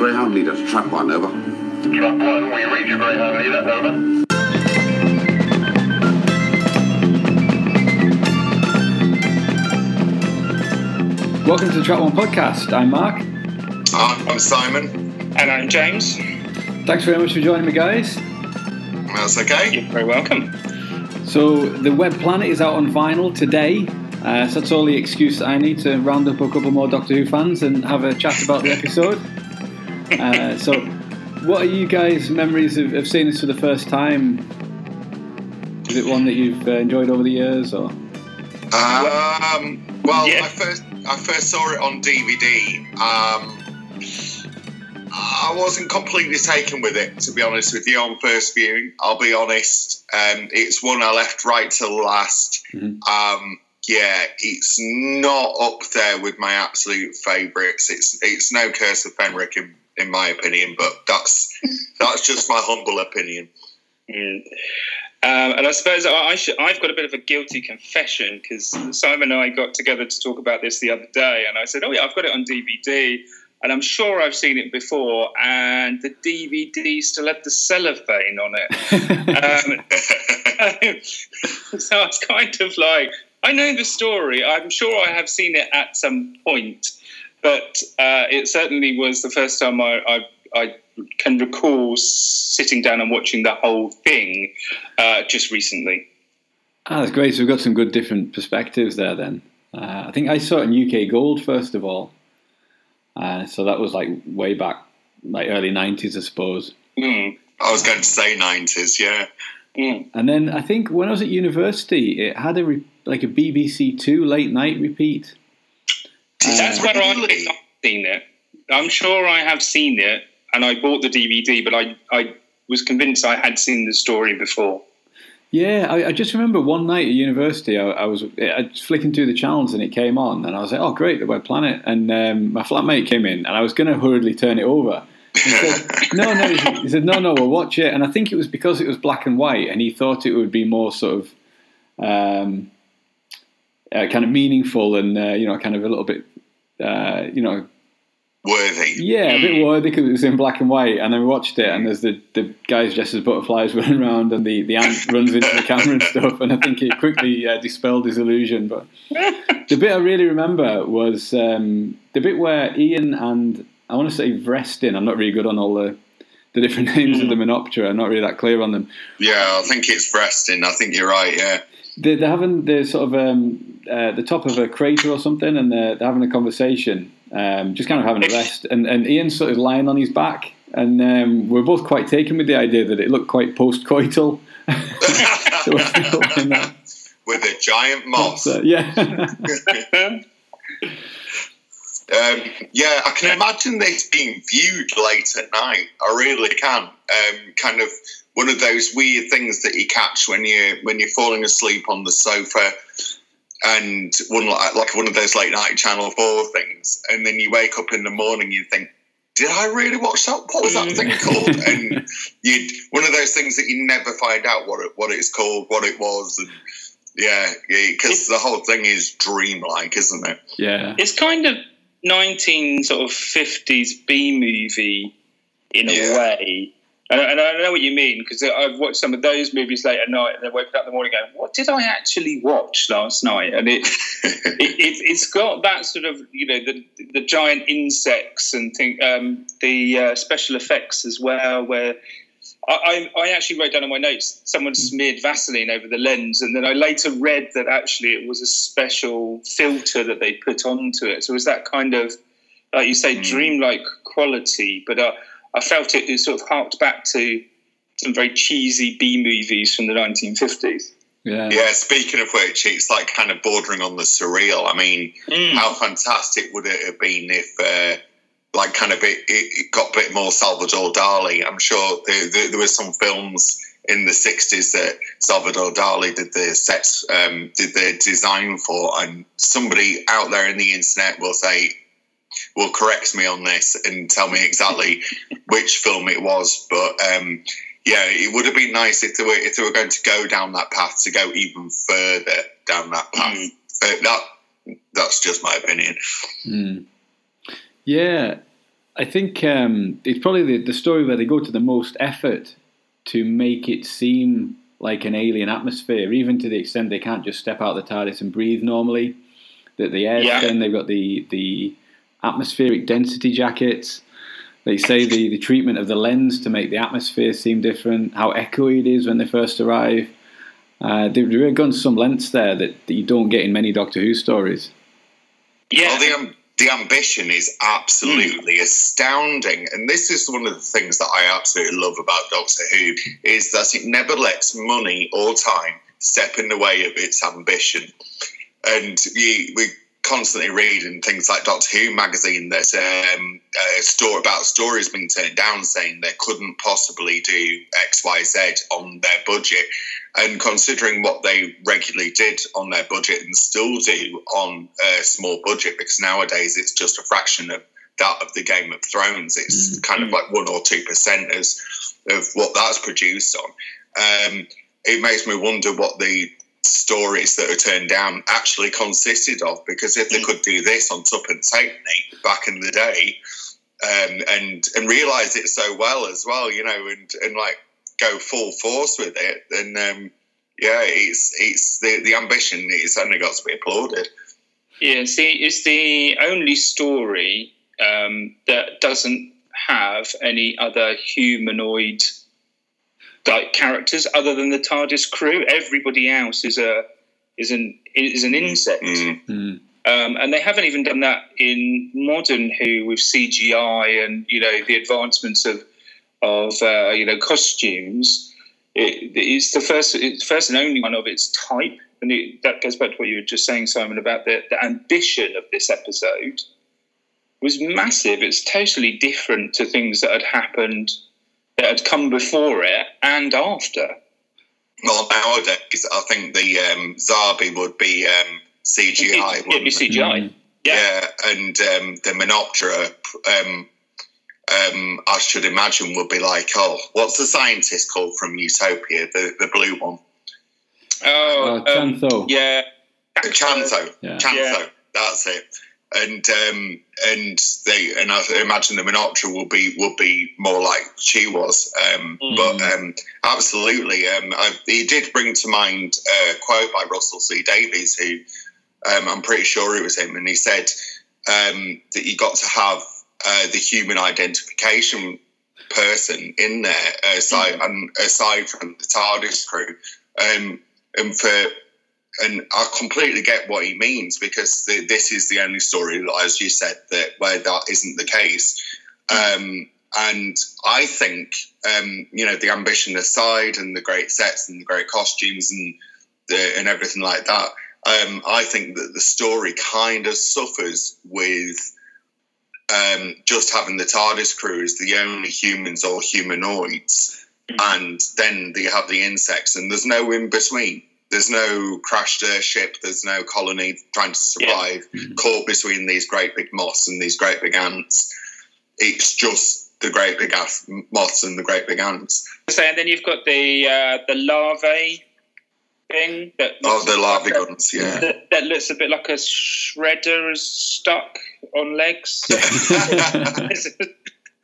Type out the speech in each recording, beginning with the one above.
Greyhound leader to trap one, over. Trap one, we reach Greyhound leader, over. Welcome to the Trap One podcast. I'm Mark. I'm Simon. And I'm James. Thanks very much for joining me, guys. That's okay. You're very welcome. So, The Web Planet is out on vinyl today. Uh, so that's all the excuse I need to round up a couple more Doctor Who fans and have a chat about the episode. Uh, so, what are you guys' memories of, of seeing this for the first time? Is it one that you've uh, enjoyed over the years, or? Um, well, Yeah. I first I first saw it on DVD. Um, I wasn't completely taken with it, to be honest with you, on first viewing. I'll be honest. Um, it's one I left right till last. Mhm. Um, yeah, it's not up there with my absolute favourites. It's it's no Curse of Fenric in, in my opinion, but that's that's just my humble opinion. Mm. Um, and I suppose I, should, I've got a bit of a guilty confession because Simon and I got together to talk about this the other day, and I said, "Oh yeah, I've got it on DVD." And I'm sure I've seen it before, and the DVD still had the cellophane on it. Um, so I was kind of like, I know the story. I'm sure I have seen it at some point, but uh, it certainly was the first time I, I, I can recall sitting down and watching the whole thing uh, just recently. Ah, that's great. So we've got some good different perspectives there then. Uh, I think I saw it in UK Gold first of all. Uh, so that was like way back, like early 90s, I suppose. Mm. I was going to say nineties, yeah. Mm. And then I think when I was at university, it had a re- like a BBC Two late night repeat. That's Uh, where I Really? have seen it. I'm sure I have seen it, and I bought the DVD, but I, I was convinced I had seen the story before. Yeah, I, I just remember one night at university, I, I was I was flicking through the channels and it came on, and I was like, "Oh, great, the Web Planet!" And um, my flatmate came in, and I was going to hurriedly turn it over. He said, "No, no," he said, he said, "No, no, we'll watch it." And I think it was because it was black and white, and he thought it would be more sort of um, uh, kind of meaningful and uh, you know, kind of a little bit, uh, you know, Worthy. Yeah, a bit worthy because it was in black and white, and then we watched it, and there's the, the guys dressed as butterflies running around, and the, the ant runs into the camera and stuff, and I think it quickly uh, dispelled his illusion. But the bit I really remember was um, the bit where Ian and I want to say Vrestin. I'm not really good on all the the different names of the Menoptera. I'm not really that clear on them. Yeah, I think it's Preston. I think you're right. Yeah. They're, they're having the sort of um, uh, the top of a crater or something, and they're, they're having a conversation, um, just kind of having a rest. And, and Ian's sort of lying on his back, and um, we're both quite taken with the idea that it looked quite post-coital. So we're still in that. With a giant moth. So, yeah, Um, yeah, I can imagine this being viewed late at night. I really can. Um, kind of one of those weird things that you catch when you when you're falling asleep on the sofa, and one like like one of those late night Channel Four things, and then you wake up in the morning, you think. Did I really watch that? What was that mm. thing called? And you one of those things that you never find out what it, what it's called, what it was, and yeah, because the whole thing is dreamlike, isn't it? yeah, It's kind of 19 sort of 50s B movie in a way. And, and I know what you mean because I've watched some of those movies late at night and then woken up in the morning going, "What did I actually watch last night?" And it, it, it it's got that sort of you know the the giant insects and think um, the uh, special effects as well where. I, I I actually wrote down in my notes someone smeared Vaseline over the lens, and then I later read that actually it was a special filter that they put onto it. So it was that kind of, like you say, Mm. dreamlike quality. But uh, I felt it, it sort of harked back to some very cheesy B movies from the 1950s. yeah, Yeah, speaking of which, it's like kind of bordering on the surreal. I mean, how fantastic would it have been if, uh, like, kind of it, it, it got a bit more Salvador Dali? I'm sure there, there, there were some films in the 60s that Salvador Dali did the sets, um, did the design for, and somebody out there in the internet will say, will correct me on this and tell me exactly which film it was. But um, yeah, it would have been nice if they were if they were going to go down that path to go even further down that path. Uh, that that's just my opinion. Mm. Yeah, I think um, it's probably the, the story where they go to the most effort to make it seem like an alien atmosphere, even to the extent they can't just step out the TARDIS and breathe normally. That the air, Yeah. then they've got the the atmospheric density jackets. They say the, the treatment of the lens to make the atmosphere seem different, how echoey it is when they first arrive. Uh, they've really gone to some lengths there that, that you don't get in many Doctor Who stories. Yeah, Well, the, um, the ambition is absolutely astounding, and this is one of the things that I absolutely love about Doctor Who is that it never lets money or time step in the way of its ambition. And we, we constantly read in things like Doctor Who magazine that um, a story about stories being turned down, saying they couldn't possibly do X, Y, Z on their budget. And considering what they regularly did on their budget and still do on a small budget, because nowadays it's just a fraction of that of the Game of Thrones. It's kind of like one or two percent of what that's produced on. Um, it makes me wonder what the stories that are turned down actually consisted of. Because if they could do this on Tuppence Halfpenny back in the day, um, and and realize it so well as well, you know, and and like go full force with it, then um, yeah, it's it's the the ambition. It's only got to be applauded. Yeah, see, it's the only story um, that doesn't have any other humanoid like characters other than the TARDIS crew. Everybody else is a is an is an insect, Mm. Mm. um, and they haven't even done that in modern Who with CGI and you know the advancements of of uh, you know costumes. It, it's the first, it's the first and only one of its type, and it, that goes back to what you were just saying, Simon, about the, the ambition of this episode was massive. It's totally different to things that had happened, that had come before it and after. Well, nowadays, I think the um, Zarbi would be um, CGI. It'd be? CGI. Mm. Yeah. Yeah, and um, the Menoptera, um, um, I should imagine, would be like, oh, what's the scientist called from Utopia, the, the blue one? Oh, Uh, um, Chantho. yeah. Chantho. Yeah. Chantho, Yeah. that's it. And um, and they and I imagine the Menoptera will be will be more like she was. Um, Mm. But um, absolutely, um, I, he did bring to mind a quote by Russell T Davies, who um, I'm pretty sure it was him, and he said um, that you got to have uh, the human identification person in there aside and aside from the TARDIS crew. Um, and for and I completely get what he means because the, this is the only story, as you said, that where that isn't the case. Um, and I think, um, you know, the ambition aside, and the great sets, and the great costumes, and the, and everything like that. Um, I think that the story kind of suffers with um, just having the TARDIS crew as the only humans or humanoids, and then they have the insects, and there's no in between. There's no crashed airship. There's no colony trying to survive, caught between these great big moths and these great big ants. It's just the great big ass- moths and the great big ants. So, and then you've got the uh, the larvae thing that Oh, the larvae like a- guns, yeah. That, that looks a bit like a shredder is stuck on legs.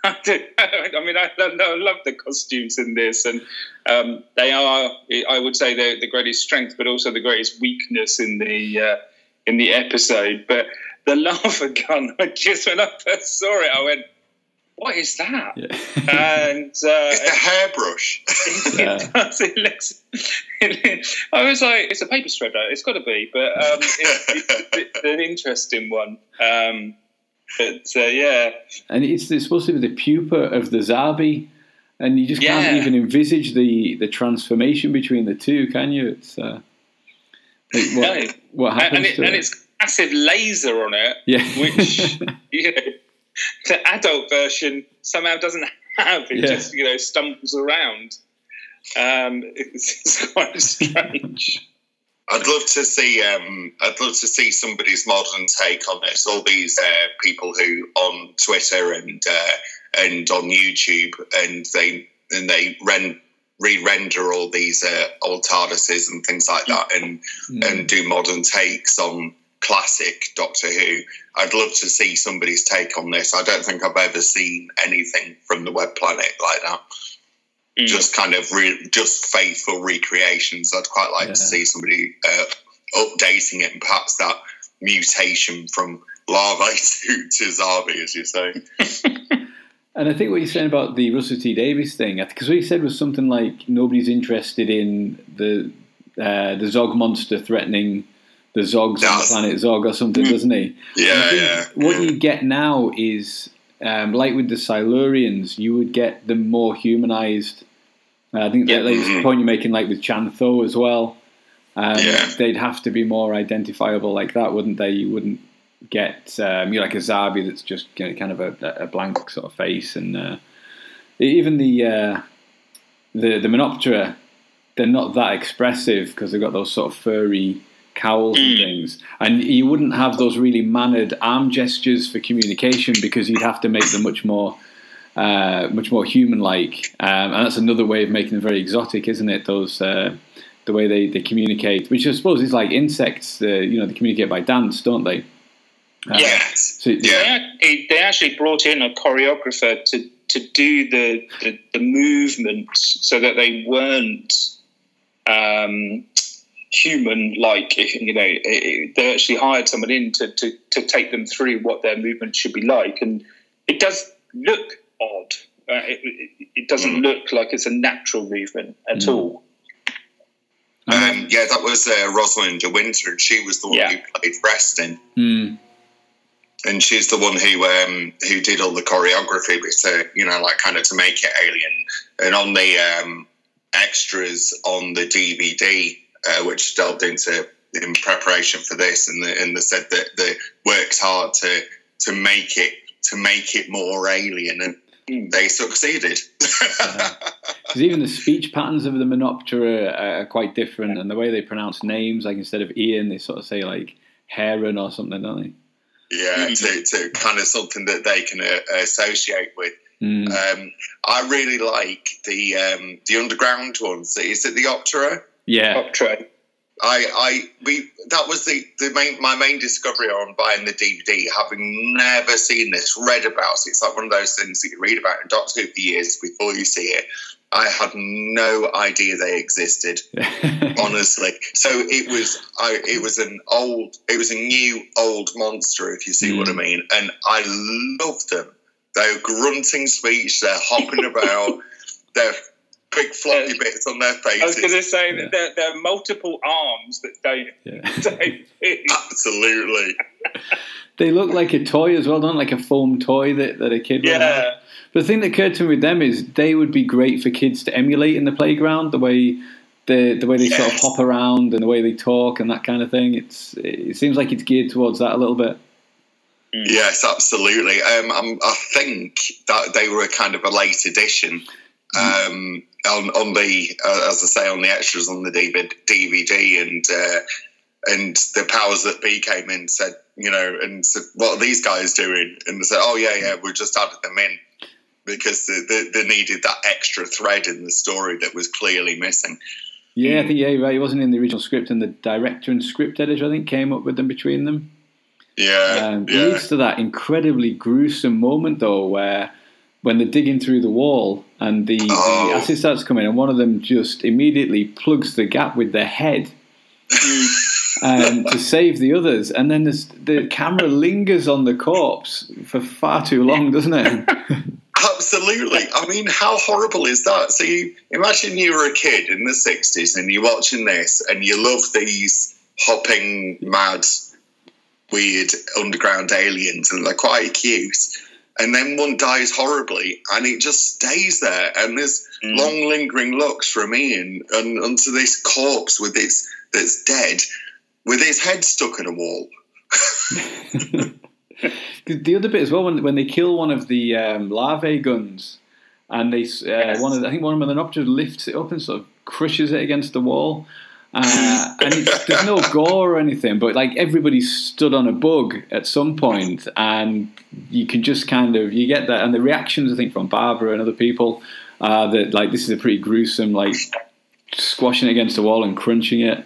I mean, I love, I love the costumes in this, and um, they are, I would say, the the greatest strength, but also the greatest weakness in the uh, in the episode. But the lava gun, I just when I first saw it, I went, "What is that?" Yeah. And uh, It's the hairbrush. Yeah. it does. It looks. I was like, it's a paper shredder. It's got to be, but um, it's, it's an interesting one. Um, but uh, yeah, and it's, it's supposed to be the pupa of the Zarbi, and you just can't even envisage the, the transformation between the two, can you? It's uh, like what, No. what and, happens and, it, to and it? it's massive laser on it, yeah, which you know, the adult version somehow doesn't have. It Yeah. just you know stumbles around. Um, it's, it's quite strange. I'd love to see. Um, I'd love to see somebody's modern take on this. All these uh, people who on Twitter and uh, and on YouTube, and they and they ren- re-render all these uh, old TARDISes and things like that, and Mm. and do modern takes on classic Doctor Who. I'd love to see somebody's take on this. I don't think I've ever seen anything from the Web Planet like that. Mm. Just kind of re- just faithful recreations. I'd quite like yeah. to see somebody uh, updating it and perhaps that mutation from larvae to, to Zarbi, as you say. and I think what you're saying about the Russell T Davies thing, because what he said was something like nobody's interested in the uh, the Zog monster threatening the Zogs on the planet Zog or something, mm. doesn't he? Yeah, yeah. What yeah. you get now is, um, like with the Silurians, you would get the more humanized. Uh, I think yeah. that, mm-hmm. the point you're making, like with Chantho as well. Um, yeah. They'd have to be more identifiable like that, wouldn't they? You wouldn't get um, you know, like a Zarbi that's just you know, kind of a, a, blank sort of face, and uh, even the uh, the the Menoptera, they're not that expressive because they've got those sort of furry cowls and mm. things, and you wouldn't have those really mannered arm gestures for communication because you'd have to make them much more. Uh, much more human-like, um, and that's another way of making them very exotic, isn't it? Those uh, the way they, they communicate, which I suppose is like insects. Uh, you know, they communicate by dance, don't they? Uh, yes. So, yeah. They, they, actually brought in a choreographer to to do the the, the movements so that they weren't um, human like. You know, they actually hired someone in to, to to take them through what their movement should be like, and it does look odd. Uh, it, it, doesn't mm. look like it's a natural movement at mm. all. Um, yeah, that was uh, Roslyn de Winter. She was the one yeah. who played Reston. Mm. And she's the one who um, who did all the choreography to you know like kind of to make it alien. And on the um, extras on the DVD, uh, which delved into in preparation for this, and the, and they said that they worked hard to to make it to make it more alien, and they succeeded. Because even the speech patterns of the Menoptera are, are, quite different, and the way they pronounce names, like instead of Ian, they sort of say like Heron or something, don't they? Yeah, to, to kind of something that they can uh, associate with. Mm. Um, I really like the um, the underground ones. Is it the Optera? Yeah, Optera. I, I, we, that was the, the main, my main discovery on buying the DVD, having never seen this, read about it. It's like one of those things that you read about in Doctor Who for years before you see it. I had no idea they existed, honestly. So it was, I, it was an old, it was a new old monster, if you see mm. what I mm. mean. And I loved them. They're grunting speech, they're hopping about, they're big floppy uh, bits on their faces. I was going to say yeah. that there, there, are multiple arms that don't. Yeah. don't Absolutely. they look like a toy as well, don't like a foam toy that, that a kid yeah. would have. But the thing that occurred to me with them is they would be great for kids to emulate in the playground. The way the the way they yes. sort of hop around and the way they talk and that kind of thing. It's it seems like it's geared towards that a little bit. Mm. Yes, absolutely. Um, I think that they were a kind of a late edition. Mm. Um, on, on the uh, as I say on the extras on the DVD and uh, and the powers that be came in said you know and said what are these guys doing and they said oh yeah yeah we just added them in because they, they, needed that extra thread in the story that was clearly missing. Yeah, I think yeah, right. It wasn't in the original script, and the director and script editor, I think, came up with them between them. Yeah, um, yeah. leads to that incredibly gruesome moment, though, where when they're digging through the wall and the, oh. the acid starts coming, and one of them just immediately plugs the gap with their head. um, to save the others, and then the camera lingers on the corpse for far too long, doesn't it? Absolutely. I mean, how horrible is that? So you imagine you were a kid in the '60s and you're watching this, and you love these hopping, mad, weird underground aliens, and they're quite cute and then one dies horribly, and it just stays there. And there's mm. long lingering looks from Ian and onto this corpse with its that's dead, with his head stuck in a wall. the other bit as well, when when they kill one of the um, larvae guns, and they uh, yes. one of the, I think one of them up lifts it up and sort of crushes it against the wall. Uh, and there's no gore or anything, but like everybody stood on a bug at some point, and you can just kind of you get that, and the reactions I think from Barbara and other people uh, that like this is a pretty gruesome, like squashing it against the wall and crunching it.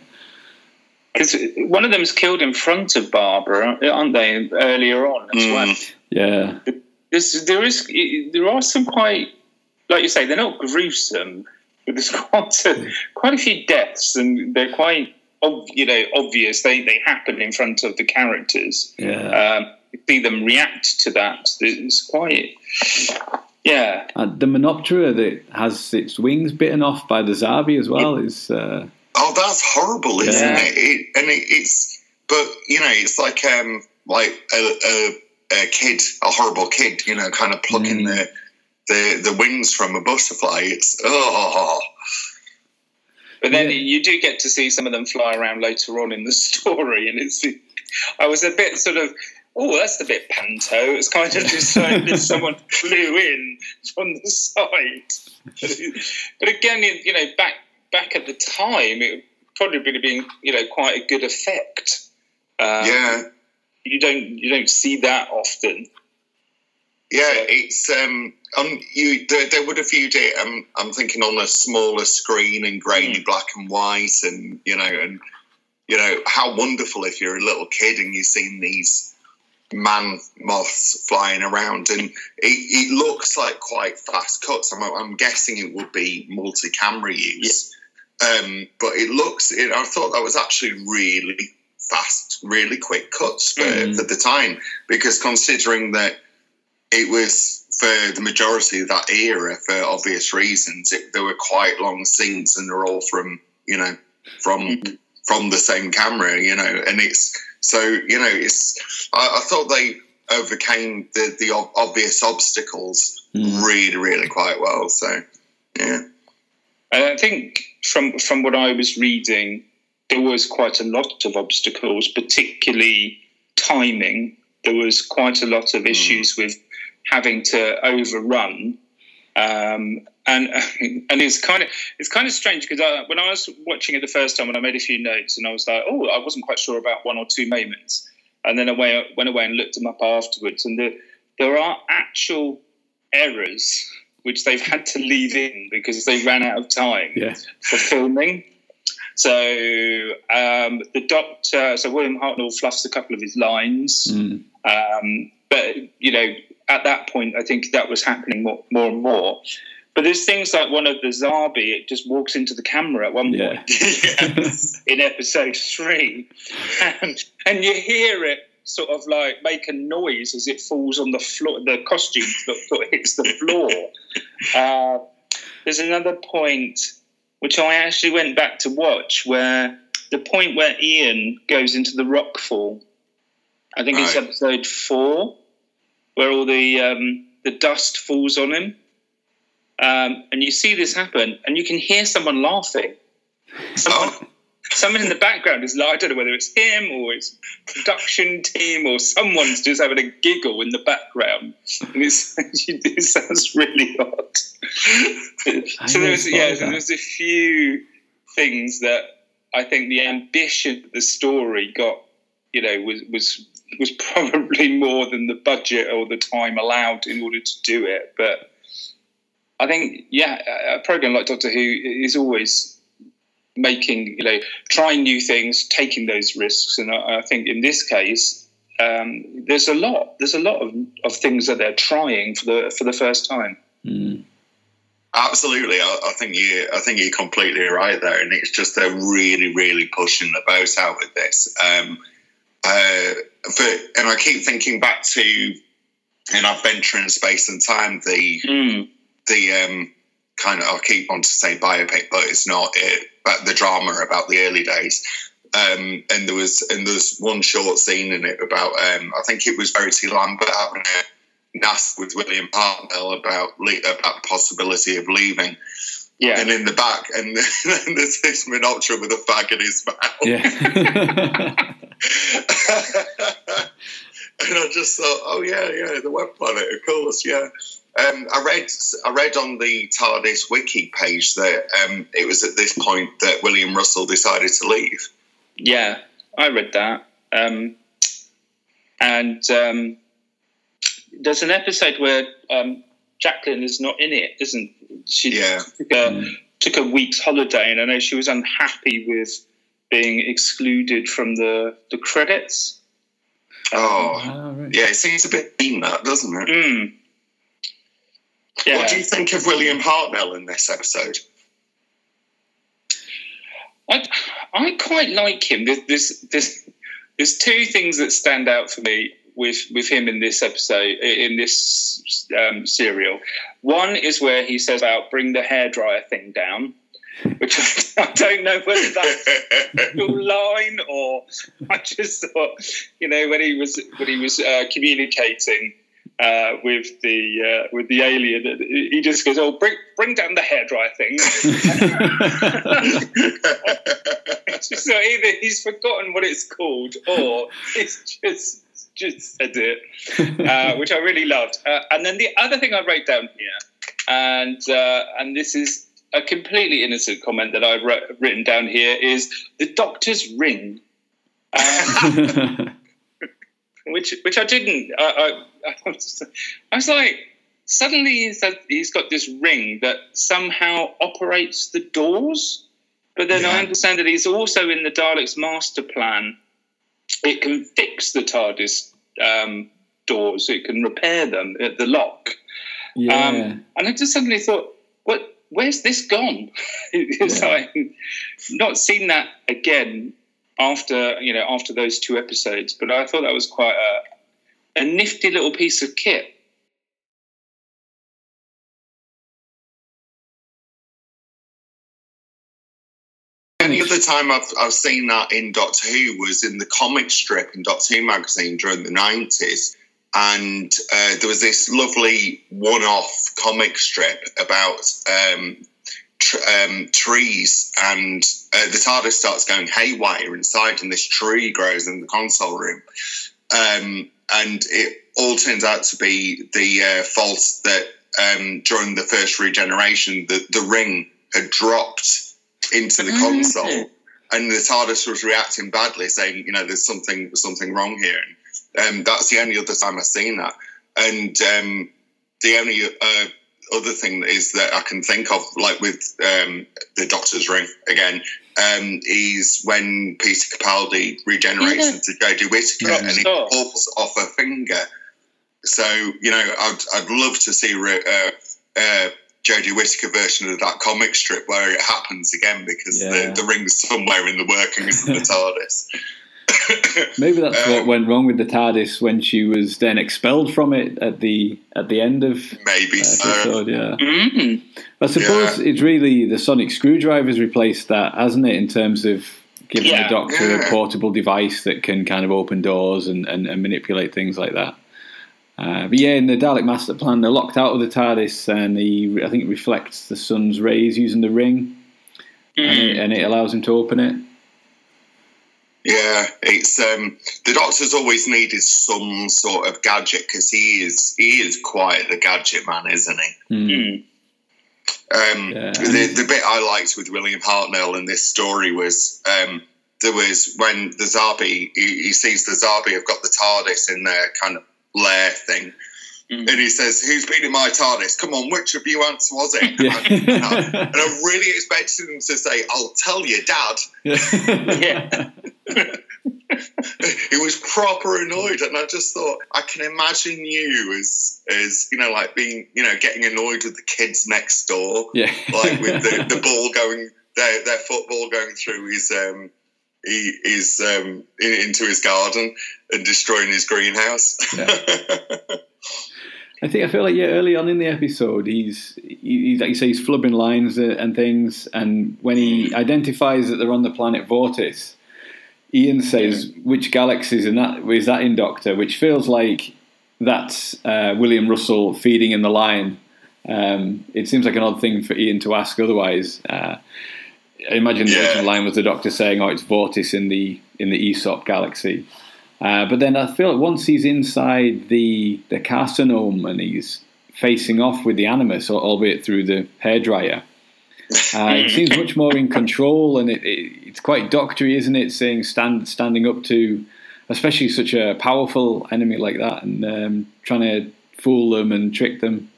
because one of them's killed in front of Barbara, aren't they? Earlier on as Mm. well. Yeah. There's, there is there are some quite like you say they're not gruesome, but there's quite a, quite a few deaths and they're quite ob- you know obvious. They they happen in front of the characters. Yeah. Um, see them react to that. It's quite yeah. And the Menoptera that has its wings bitten off by the Zarbi as well is. Uh, Oh, that's horrible, isn't Yeah. it? it? And it, it's, but you know, it's like um, like a, a, a kid, a horrible kid, you know, kind of plucking Mm. the, the the wings from a butterfly. It's oh, But then Yeah. you do get to see some of them fly around later on in the story, and it's. I was a bit sort of, oh, that's a bit panto. It's kind of just like if someone flew in from the side. but again, it- you know, back back at the time, it probably would have been, you know, quite a good effect. Um, yeah, you don't you don't see that often. Yeah. It's um, um, you they, they would have viewed it. Um, I'm thinking on a smaller screen and grainy black and white, and you know, and you know how wonderful if you're a little kid and you've seen these man moths flying around and it, it looks like quite fast cuts i'm, I'm guessing it would be multi-camera use um, but it looks it, i thought that was actually really fast really quick cuts for, Mhm. for the time because considering that it was for the majority of that era for obvious reasons. It, there were quite long scenes and they're all from you know from from the same camera you know and it's so you know it's i, I thought they overcame the the ob- obvious obstacles mm, really really quite well so yeah. And I think from from what I was reading, there was quite a lot of obstacles, particularly timing. There was quite a lot of issues with having to overrun, um, and and it's kind of it's kind of strange because I, when I was watching it the first time, and I made a few notes, and I was like, oh, I wasn't quite sure about one or two moments, and then I went, away and looked them up afterwards, and the, there are actual errors which they've had to leave in because they ran out of time yeah. for filming. So um, the doctor, so William Hartnell fluffs a couple of his lines, Mm, um, but you know at that point I think that was happening more, more and more. But there's things like one of the Zarbi, it just walks into the camera at one yeah. point in episode three, and, and you hear it sort of like make a noise as it falls on the floor, the costume that sort hits the floor. Uh, there's another point which I actually went back to watch where the point where Ian goes into the rockfall. I think it's episode four, where all the um, the dust falls on him, um, and you see this happen, and you can hear someone laughing. Someone, someone in the background is like, I don't know whether it's him or it's production team or someone's just having a giggle in the background. And it's, it sounds really odd. So there's, thought yeah, that. there's a few things that I think the ambition the story got, you know, was, was, was probably more than the budget or the time allowed in order to do it. But I think, yeah, a a program like Doctor Who is always making, you know, trying new things, taking those risks. And I, I think in this case, um, there's a lot. There's a lot of, of things that they're trying for the for the first time. Mm, absolutely I, I think you i think you're completely right there and it's just they're really really pushing the boat out with this um uh for and i keep thinking back to an adventure in space and time the Mm. the um, kind of I'll keep on to say biopic, but it's not it. But the drama about the early days, um, and there was and there's one short scene in it about um, I think it was Verity Lambert having a naff with William Hartnell about le- about the possibility of leaving, Yeah. and in the back, and then there's this Menoptera with a fag in his mouth. yeah. and I just thought, oh yeah, yeah, the web planet, of course, yeah. Um, I read, I read on the TARDIS wiki page that um, it was at this point that William Russell decided to leave. Yeah, I read that. Um, and um, there's an episode where um, Jacqueline is not in it, isn't she? Yeah. Took a, took a week's holiday, and I know she was unhappy with being excluded from the the credits. Oh, Ah, right. yeah, it seems a bit mean, that, doesn't it? Mm. Yeah. What do you think of William Hartnell in this episode? I, I quite like him. There's, there's, there's, there's two things that stand out for me with, with him in this episode, in this um, serial. One is where he says about bring the hairdryer thing down, which I, don't know whether that's a line or I just thought, you know, when he was when he was uh, communicating uh, with the uh, with the alien, he just goes, "Oh, bring bring down the hairdryer thing." So either he's forgotten what it's called or it's just just said it, uh, which I really loved. Uh, and then the other thing I wrote down here, and uh, and this is a completely innocent comment that I've wrote, written down here, is the doctor's ring. Um, which which I didn't. I, I, I, was, I was like, suddenly he's, he's got this ring that somehow operates the doors. But then I understand that he's also in the Daleks' master plan. It can fix the TARDIS um, doors. It can repair them at the lock. yeah. Um, and I just suddenly thought, what? Where's this gone? it's Yeah. like not seen that again after you know after those two episodes. But I thought that was quite a, a nifty little piece of kit. Any other time I've, I've seen that in Doctor Who was in the comic strip in Doctor Who magazine during the 90s. And uh, there was this lovely one off comic strip about um, tr- um, trees, and uh, the TARDIS starts going haywire inside, and this tree grows in the console room. Um, and it all turns out to be the uh, fault that um, during the first regeneration, the, the ring had dropped into the Mm. console, and the TARDIS was reacting badly, saying, "You know, there's something something wrong here." And um, that's the only other time I've seen that. And um, the only uh, other thing is that I can think of, like with um, the Doctor's ring again, um, is when Peter Capaldi regenerates Yeah. into Jodie Whittaker Drops and he pulls off a finger. So you know, I'd I'd love to see re- uh, uh, Jodie Whittaker version of that comic strip where it happens again because Yeah. the, the ring's somewhere in the workings of the TARDIS. Maybe that's what Um, went wrong with the TARDIS when she was then expelled from it at the at the end of Maybe the so. episode. Yeah, Mm. I suppose it's really the sonic screwdriver's replaced that, hasn't it? In terms of giving Yeah. the Doctor Yeah. a portable device that can kind of open doors and, and, and manipulate things like that. Uh, but yeah, in the Dalek Master Plan, they're locked out of the TARDIS, and he, I think, reflects the sun's rays using the ring, and, it, Mm. and it allows him to open it. Yeah, it's um, the Doctor's always needed some sort of gadget because he is he is quite the gadget man, isn't he? Mm. Um, Yeah. the, the bit I liked with William Hartnell in this story was um, there was when the Zarbi he, he sees the Zarbi have got the TARDIS in their kind of lair thing, Mm. and he says, "Who's been in my TARDIS? Come on, which of you ants was it?" Yeah. and, I, and I really expected him to say, "I'll tell you, Dad." Yeah. he was proper annoyed, and I just thought I can imagine you as as you know, like being you know getting annoyed with the kids next door, yeah. like with the, the ball going their their football going through his um he is um in, into his garden and destroying his greenhouse. I think I feel like yeah, early on in the episode, he's he, he's like you say, he's flubbing lines and things, and when he identifies that they're on the planet Vortis, Ian says which galaxies in that is that in Doctor, which feels like that's uh, William Russell feeding in the line. Um, it seems like an odd thing for Ian to ask otherwise. Uh, I imagine the Yeah. original line was the Doctor saying, "Oh, it's Vortis in the in the Isop galaxy." Uh, but then I feel like once he's inside the the Carsinome and he's facing off with the animus, albeit through the hairdryer, uh, he seems much more in control, and it, it, it's quite doctory, isn't it? Saying stand standing up to, especially such a powerful enemy like that, and um, trying to fool them and trick them.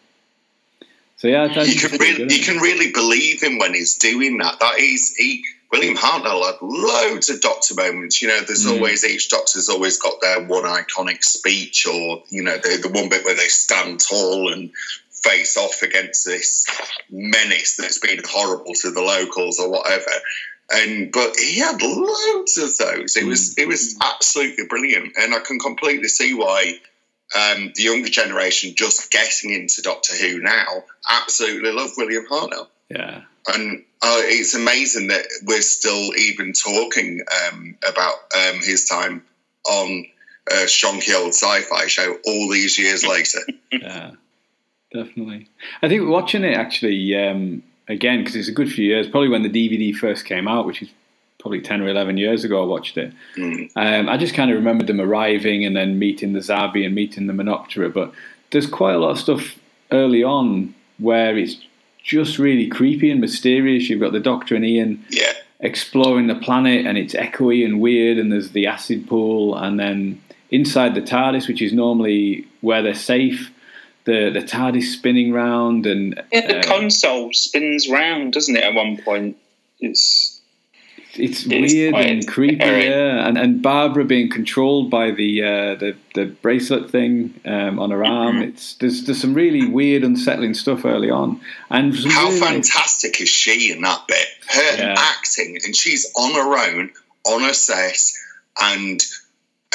So yeah, you can really good, you can really believe him when he's doing that. That is he William Hartnell had loads of doctor moments. You know, there's Mm. always each doctor's always got their one iconic speech, or you know, the, the one bit where they stand tall and face off against this menace that's been horrible to the locals or whatever. And but he had loads of those. It was it was absolutely brilliant, and I can completely see why um, the younger generation just getting into Doctor Who now absolutely love William Hartnell Yeah. and uh, it's amazing that we're still even talking um, about um, his time on a shonky old sci-fi show all these years later. Yeah. Definitely. I think watching it actually um, again because it's a good few years. Probably when the DVD first came out, which is probably ten or eleven years ago. I watched it. Mm. Um, I just kind of remembered them arriving and then meeting the Zarbi and meeting the Menoptera. But there's quite a lot of stuff early on where it's just really creepy and mysterious. You've got the Doctor and Ian Yeah, exploring the planet and it's echoey and weird and there's the acid pool and then inside the TARDIS which is normally where they're safe the the TARDIS spinning round and Yeah, the uh, console spins round, doesn't it? At one point, it's it's it's weird and creepy scary. yeah and, and Barbara being controlled by the uh, the, the bracelet thing um, on her arm Mm-hmm. it's there's, there's some really weird unsettling stuff early on and how really- fantastic is she in that bit? Her Yeah. acting, and she's on her own on a set, and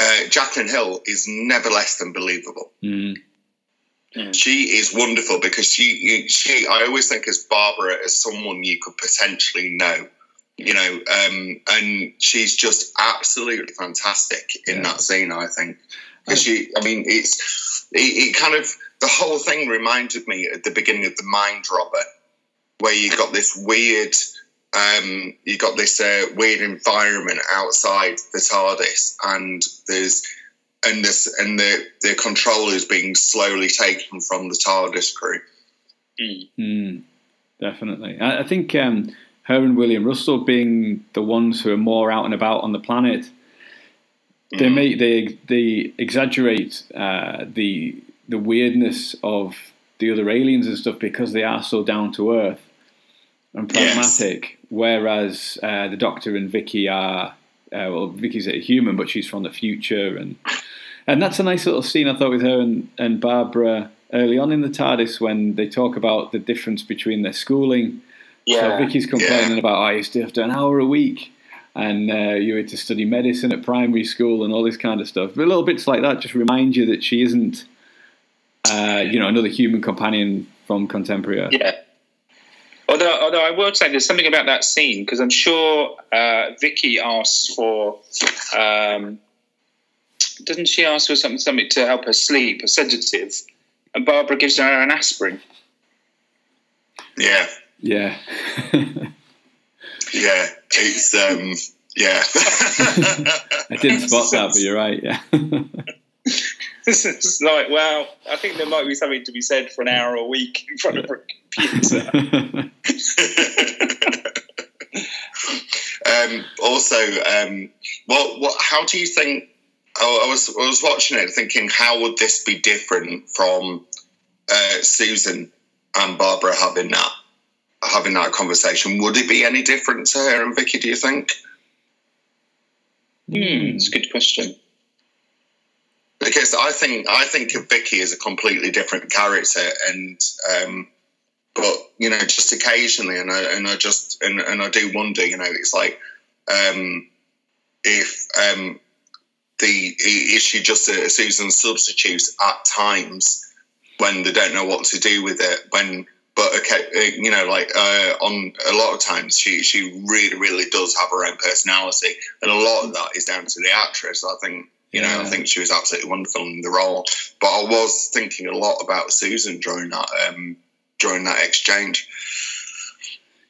uh, Jacqueline Hill is never less than believable. Mm, She is wonderful because she she I always think as Barbara as someone you could potentially know, you know, um, and she's just absolutely fantastic in Yeah. that scene. I think because she, I mean, it's it, it kind of the whole thing reminded me at the beginning of the Mind Robber, where you got this weird. Um, you got this uh, weird environment outside the TARDIS, and there's and this and the the control is being slowly taken from the TARDIS crew. Mm, definitely. I, I think um, her and William Russell being the ones who are more out and about on the planet, they Mm. make they they exaggerate uh, the the weirdness of the other aliens and stuff because they are so down to earth and Yes. pragmatic. Whereas uh, the Doctor and Vicky are uh, well, Vicky's a human, but she's from the future, and and that's a nice little scene I thought with her and, and Barbara early on in the TARDIS when they talk about the difference between their schooling. So Vicky's complaining Yeah. about oh, I used to have to an hour a week, and uh, you had to study medicine at primary school and all this kind of stuff. But little bits like that just remind you that she isn't, uh, you know, another human companion from contemporary Earth. Yeah. Although, although I will say there's something about that scene because I'm sure uh, Vicky asks for, um, doesn't she ask for something, something to help her sleep, a sedative, and Barbara gives her an aspirin. Yeah, Yeah. yeah, it's um, yeah. I didn't spot that, but you're right. Yeah. it's like, well, I think there might be something to be said for an hour a week in front of a computer. um, also, um, well, what? How do you think? Oh, I was I was watching it, thinking, how would this be different from uh, Susan and Barbara having that having that conversation? Would it be any different to her and Vicky? Do you think? Hmm, it's a good question. Because I think I think of Vicky as a completely different character, and um, but you know, just occasionally, and I and I just and, and I do wonder, you know, it's like um, if um, the is she just a Susan substitute at times when they don't know what to do with it when. But okay, uh, you know, like uh, on a lot of times, she she really, really does have her own personality, and a lot of that is down to the actress. I think you know, I think she was absolutely wonderful in the role. But I was thinking a lot about Susan during that um, during that exchange.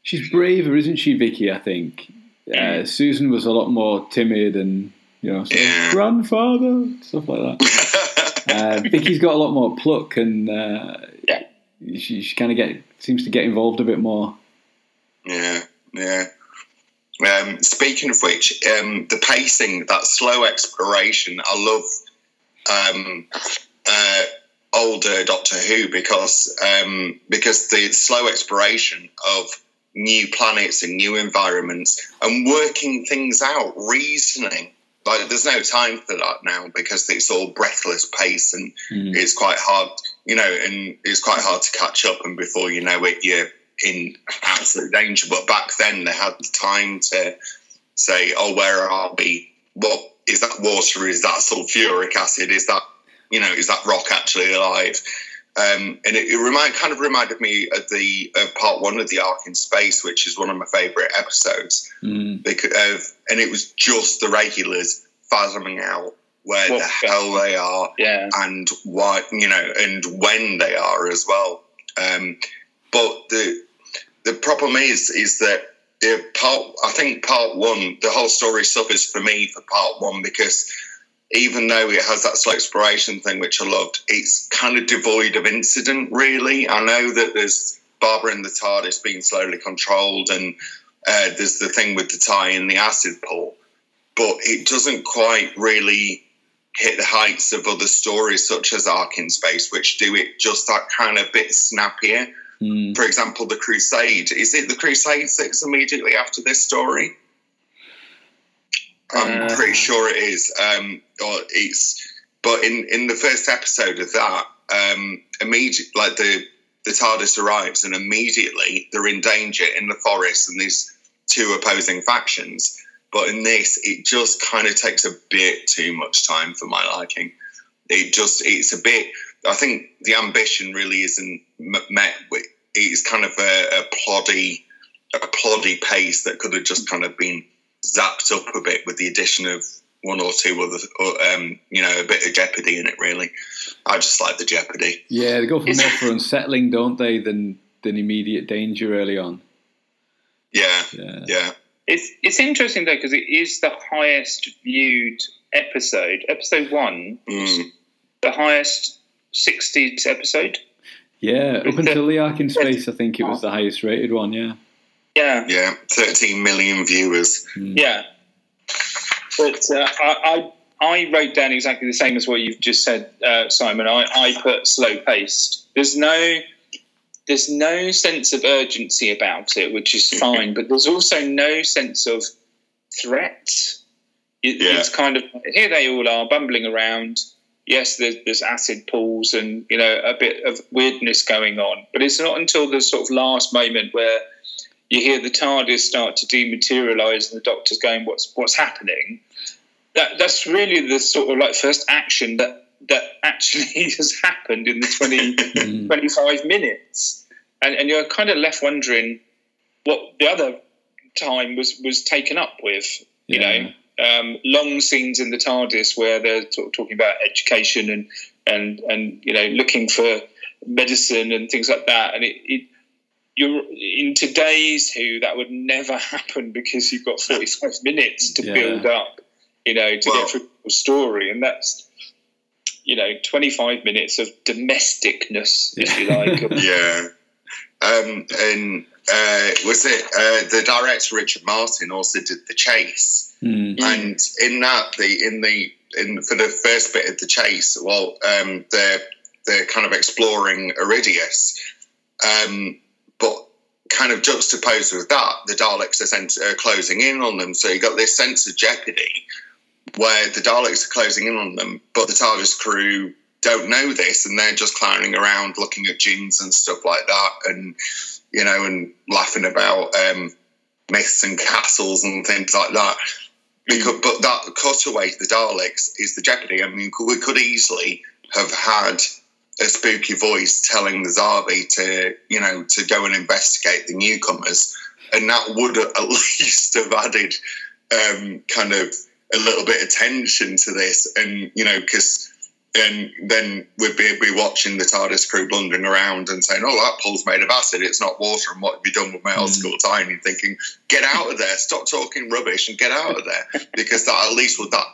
She's braver, isn't she, Vicky? I think. Uh, Susan was a lot more timid and, you know, Yeah. grandfather, stuff like that. Uh, Vicky's got a lot more pluck and uh, Yeah. she, she kind of get seems to get involved a bit more. yeah, yeah. Um, speaking of which, um, the pacing, that slow exploration, I love um, uh, older Doctor Who because um, because the slow exploration of new planets and new environments and working things out, reasoning. Like there's no time for that now because it's all breathless pace and Mm. it's quite hard, you know, and it's quite hard to catch up. And before you know it, you're in absolute danger. But back then, they had the time to say, "Oh, where are we? What is that water? Is that sulfuric acid? Is that you know, is that rock actually alive?" Um, and it, it remind, kind of reminded me of the uh, part one of the Ark in Space, which is one of my favourite episodes. Mm. Because of, and it was just the regulars fathoming out where What the hell they are Yeah. and why you know and when they are as well. Um, but the the problem is is that the part I think part one the whole story suffers for me for part one because even though it has that slow exploration thing which I loved, it's kind of devoid of incident really. I know that there's Barbara in the TARDIS being slowly controlled and uh, there's the thing with the tie in the acid pool, but it doesn't quite really hit the heights of other stories such as Ark in Space, which do it just that kind of bit snappier. Mm. For example, The Crusade. Is it The Crusade that's immediately after this story? I'm Uh. pretty sure it is. Um, or it's, but in, in the first episode of that, um, immediate like the the TARDIS arrives and immediately they're in danger in the forest and these two opposing factions. But in this, it just kind of takes a bit too much time for my liking. It just it's a bit. I think the ambition really isn't m- met with. It's kind of a, a ploddy, a ploddy pace that could have just kind of been zapped up a bit with the addition of one or two other, or, um, you know, a bit of jeopardy in it. Really, I just like the jeopardy. Yeah, they go for more for unsettling, don't they, than than immediate danger early on. Yeah, Yeah. yeah, It's it's interesting though because it is the highest viewed episode. Episode one, mm. the highest sixties episode. Yeah, up until the Ark in Space, I think it was the highest rated one, yeah. Yeah, yeah. Thirteen million viewers. yeah. But uh, I, I I wrote down exactly the same as what you've just said, uh, Simon. I, I put slow paced. There's no there's no sense of urgency about it, which is fine. But there's also no sense of threat. It, Yeah. It's kind of here they all are bumbling around. Yes, there's, there's acid pools and you know a bit of weirdness going on, but it's not until the sort of last moment where you hear the TARDIS start to dematerialize and the Doctor's going, "What's what's happening?" That that's really the sort of like first action that that actually has happened in the 20, Mm. 25 minutes, and and you're kind of left wondering what the other time was was taken up with. You Yeah. know, um, long scenes in the TARDIS where they're sort of talking about education and and and you know looking for medicine and things like that, and it. it you're in today's Who that would never happen because you've got 45 minutes to Yeah. build up, you know, to Well- get through the story, and that's you know 25 minutes of domesticness, if you like. Yeah. Um, and uh, was it uh, the director Richard Martin also did the chase? Mm. and in that the in the in for the first bit of the chase well um they're they're kind of exploring Aridius um but kind of juxtaposed with that the daleks are, sent, are closing in on them so you got this sense of jeopardy where the daleks are closing in on them but the tardis crew don't know this and they're just clowning around looking at gins and stuff like that and you know and laughing about um myths and castles and things like that because, but that cutaway to the Daleks is the jeopardy. I mean, we could easily have had a spooky voice telling the Zarbi to, you know, to go and investigate the newcomers, and that would at least have added um, kind of a little bit of tension to this, and you know, because. And then we'd be, be watching the TARDIS crew blundering around and saying, "Oh, that pool's made of acid. It's not water. And what have you done with my old Mm. school time?" And thinking, "Get out of there! Stop talking rubbish and get out of there." because that at least would that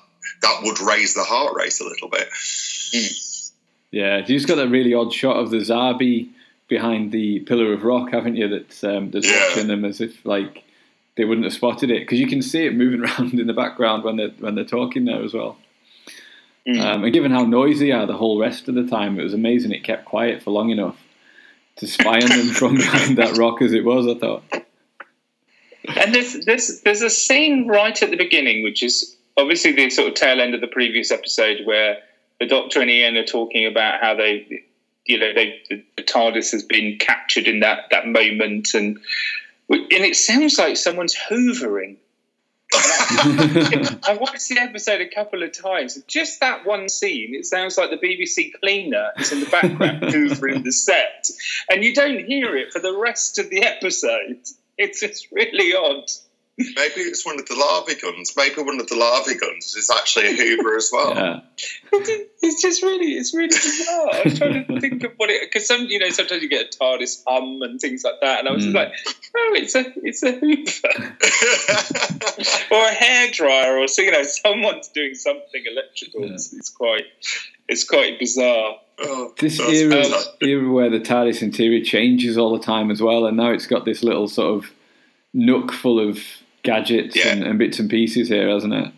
that would raise the heart rate a little bit. Yeah, you just got that really odd shot of the Zarbi behind the pillar of rock, haven't you? That's um, that's Yeah. watching them as if like they wouldn't have spotted it because you can see it moving around in the background when they're when they're talking there as well. Mm. Um, and given how noisy they are the whole rest of the time, it was amazing it kept quiet for long enough to spy on them from behind that rock as it was. I thought. and there's, there's there's a scene right at the beginning, which is obviously the sort of tail end of the previous episode, where the Doctor and Ian are talking about how they, you know, they the, TARDIS has been captured in that that moment, and and it sounds like someone's hoovering. I watched the episode a couple of times. Just that one scene, it sounds like the BBC cleaner is in the background hoovering the set, and you don't hear it for the rest of the episode. It's just really odd. Maybe it's one of the larvae guns. Maybe one of the larvae guns is actually a Hoover as well. Yeah. It's just really, it's really bizarre. I was trying to think of what it because some, you know, sometimes you get a TARDIS hum and things like that, and I was just Mm. like, oh, it's a, it's a Hoover or a hairdryer, or so you know, someone's doing something electrical. Yeah. It's, it's quite, it's quite bizarre. Oh, This that's era, bizarre. era where the TARDIS interior changes all the time as well, and now it's got this little sort of nook full of gadgets Yeah. and, and bits and pieces here, hasn't it?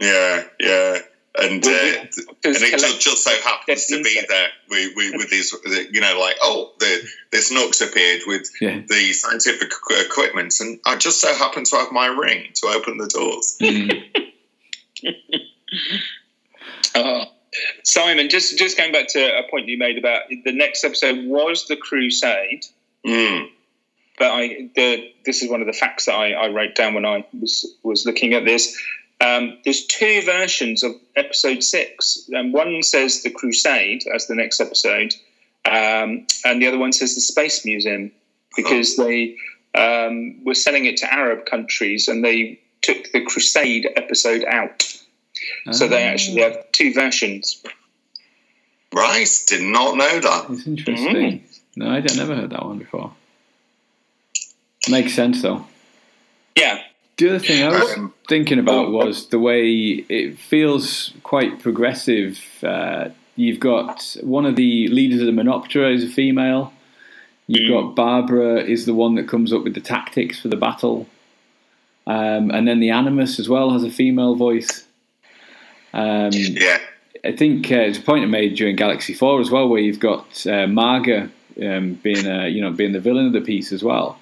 Yeah, yeah. And uh, Well, and it just, just so happens to be insects. there with, with, with these, you know, like, oh, the, this Nook's appeared with Yeah. the scientific equipment, and I just so happen to have my ring to open the doors. Mm. Oh. Simon, just just going back to a point you made about the next episode was the Crusade. Mm. But I the this is one of the facts that I, I wrote down when I was was looking at this. Um, there's two versions of episode six, and one says the Crusade as the next episode, um, and the other one says the Space Museum because they um, were selling it to Arab countries and they took the Crusade episode out, so they Ah, actually have two versions. Right, did not know that. It's interesting. No, I'd never heard that one before. Makes sense though. Yeah, The other thing I was Um, thinking about Oh. was the way it feels quite progressive. Uh, you've got one of the leaders of the Menoptera is a female. You've Mm. got Barbara is the one that comes up with the tactics for the battle, um, and then the Animus as well has a female voice. Um, Yeah, I think uh, it's a point I made during Galaxy Four as well, where you've got uh, Maaga um, being a, you know being the villain of the piece as well.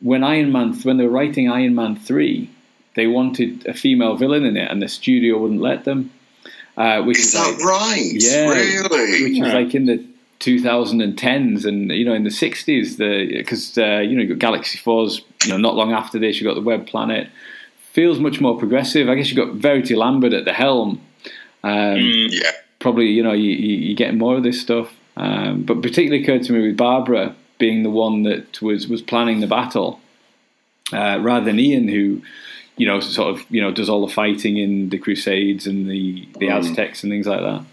When Iron Man, when they were writing Iron Man three, they wanted a female villain in it, and the studio wouldn't let them. Uh, which is is that like, right? Yeah, really? which Yeah. is like in the 2010s and you know in the 60s the because uh, you know you got Galaxy Fours you know not long after this you got the Web Planet feels much more progressive I guess you got Verity Lambert at the helm um, Mm. Yeah, probably you know you, you, you're getting more of this stuff um, but particularly occurred to me with Barbara being the one that was was planning the battle uh, rather than Ian who you know sort of you know does all the fighting in the Crusades and the the Mm. Aztecs and things like that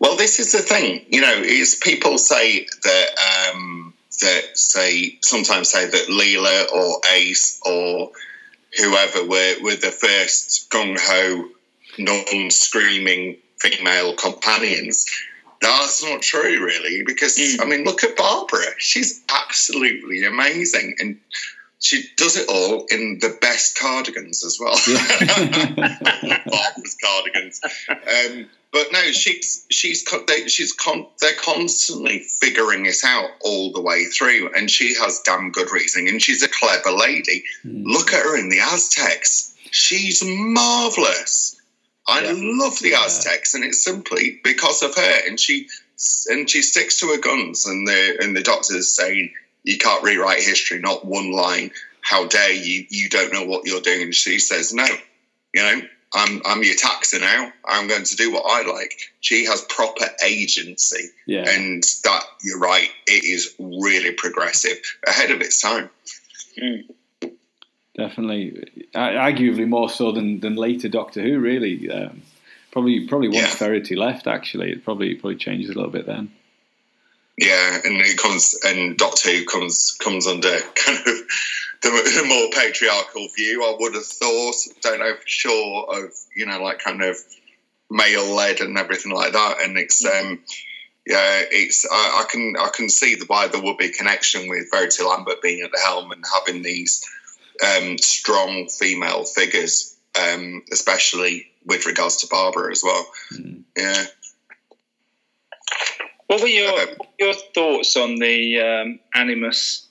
Well, this is the thing, you know, is people say that um, that say sometimes say that Leela or Ace or whoever were were the first gung ho, non screaming female companions. That's not true, really, because Mm. I mean, look at Barbara; she's absolutely amazing, and she does it all in the best cardigans as well. Barbara's cardigans. Um, but no, she's she's they, she's con- they're constantly figuring it out all the way through, and she has damn good reasoning, and she's a clever lady. Mm. Look at her in the Aztecs; she's marvelous. I Yeah. love the Yeah. Aztecs, and it's simply because of her. And she and she sticks to her guns, and the and the doctor's saying you can't rewrite history, not one line. How dare you? You don't know what you're doing. And she says, no, you know, I'm I'm your taxer now. I'm going to do what I like. She has proper agency, yeah and that you're right. It is really progressive, ahead of its time. Mm. Definitely, arguably more so than, than later Doctor Who. Really, um, probably probably once Yeah. Verity left, actually, it probably probably changes a little bit then. Yeah, and it comes and Doctor Who comes comes under kind of the, the more patriarchal view. I would have thought. Don't know for sure of you know like kind of male led and everything like that. And it's um yeah, it's I, I can I can see the why there would be a connection with Verity Lambert being at the helm and having these um, strong female figures, um, especially with regards to Barbara as well. Mm. Yeah. What were your Um, your thoughts on the um, Animus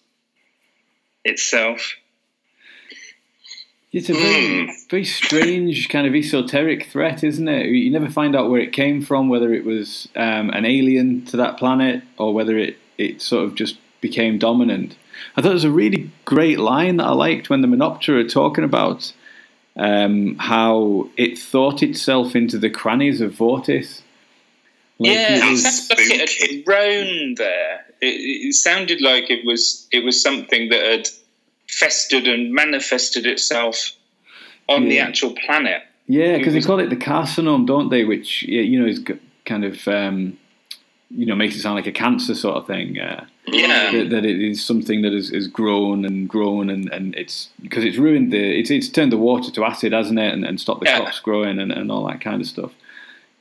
itself. It's a very, very strange kind of esoteric threat, isn't it? You never find out where it came from, whether it was um, an alien to that planet or whether it, it sort of just became dominant. I thought it was a really great line that I liked when the Menoptera are talking about um, how it thought itself into the crannies of Vortis. Like yeah, it, was, sounded like it had grown there. It, it sounded like it was it was something that had festered and manifested itself on yeah. the actual planet. Yeah, because they call it the Carsinome, don't they? Which you know is kind of um, you know makes it sound like a cancer sort of thing. Uh, yeah, that, that, it is something that has, has grown and grown, and, and it's because it's ruined the it's it's turned the water to acid, hasn't it, and, and stopped the yeah. crops growing and, and all that kind of stuff.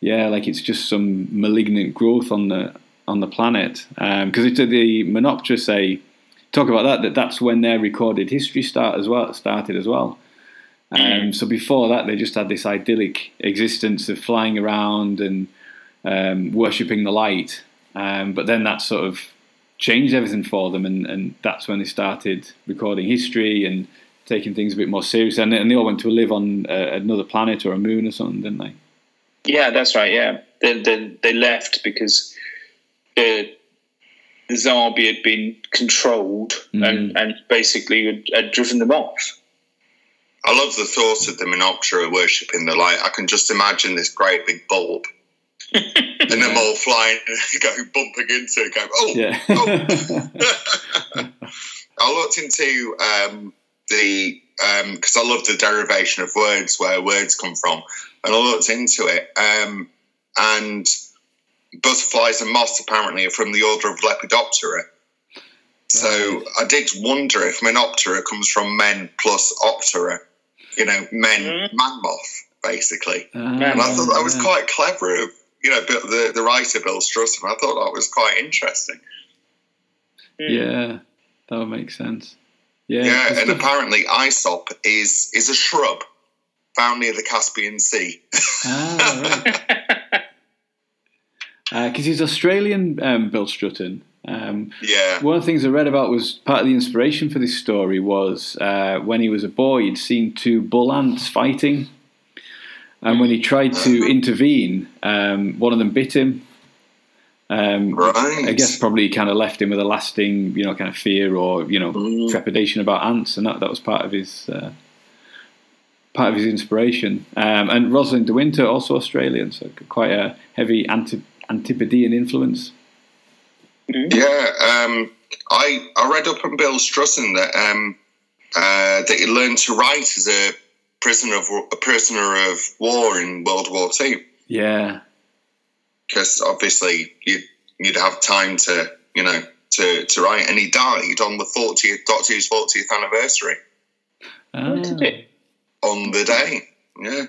Yeah, like it's just some malignant growth on the on the planet because um, it's the Menoptera say talk about that. That that's when their recorded history start as well started as well. Um, mm. so before that, they just had this idyllic existence of flying around and um, worshipping the light. Um, but then that sort of changed everything for them, and, and that's when they started recording history and taking things a bit more seriously. And, and they all went to live on uh, another planet or a moon or something, didn't they? Yeah, that's right. Yeah, they they, they left because. Uh, Zarbi had been controlled mm. and, and basically had, had, driven them off. I love the thought of the Menoptera worshipping the light. I can just imagine this great big bulb and them all flying, going bumping into it, going, oh, yeah. oh. I looked into um, the because um, I love the derivation of words, where words come from, and I looked into it, um, and butterflies and moths apparently are from the order of Lepidoptera. So I did wonder if Menoptera comes from men plus Optera, you know, men mm-hmm. man moth, basically. Uh, and I thought that was quite clever of, you know, the, the writer Bill Strutton. I thought that was quite interesting. Hmm. Yeah, that would make sense. Yeah, yeah and apparently Isop is is a shrub found near the Caspian Sea. Ah, right. because uh, he's Australian, um, Bill Strutton. Um, yeah. One of the things I read about was part of the inspiration for this story was uh, when he was a boy, he'd seen two bull ants fighting, and when he tried to intervene, um, one of them bit him. Um, right. I guess probably kind of left him with a lasting, you know, kind of fear or you know mm. trepidation about ants, and that that was part of his uh, part of his inspiration. Um, and Roslyn de Winter, also Australian, so quite a heavy anti Antipodean influence? Mm-hmm. Yeah, um, I I read up on Bill Strutton that um, uh, that he learned to write as a prisoner of a prisoner of war in World War Two. Yeah, because obviously you'd you'd have time to you know to, to write, and he died on the 40th Doctor Who's 40th anniversary. Oh. On the day, yeah.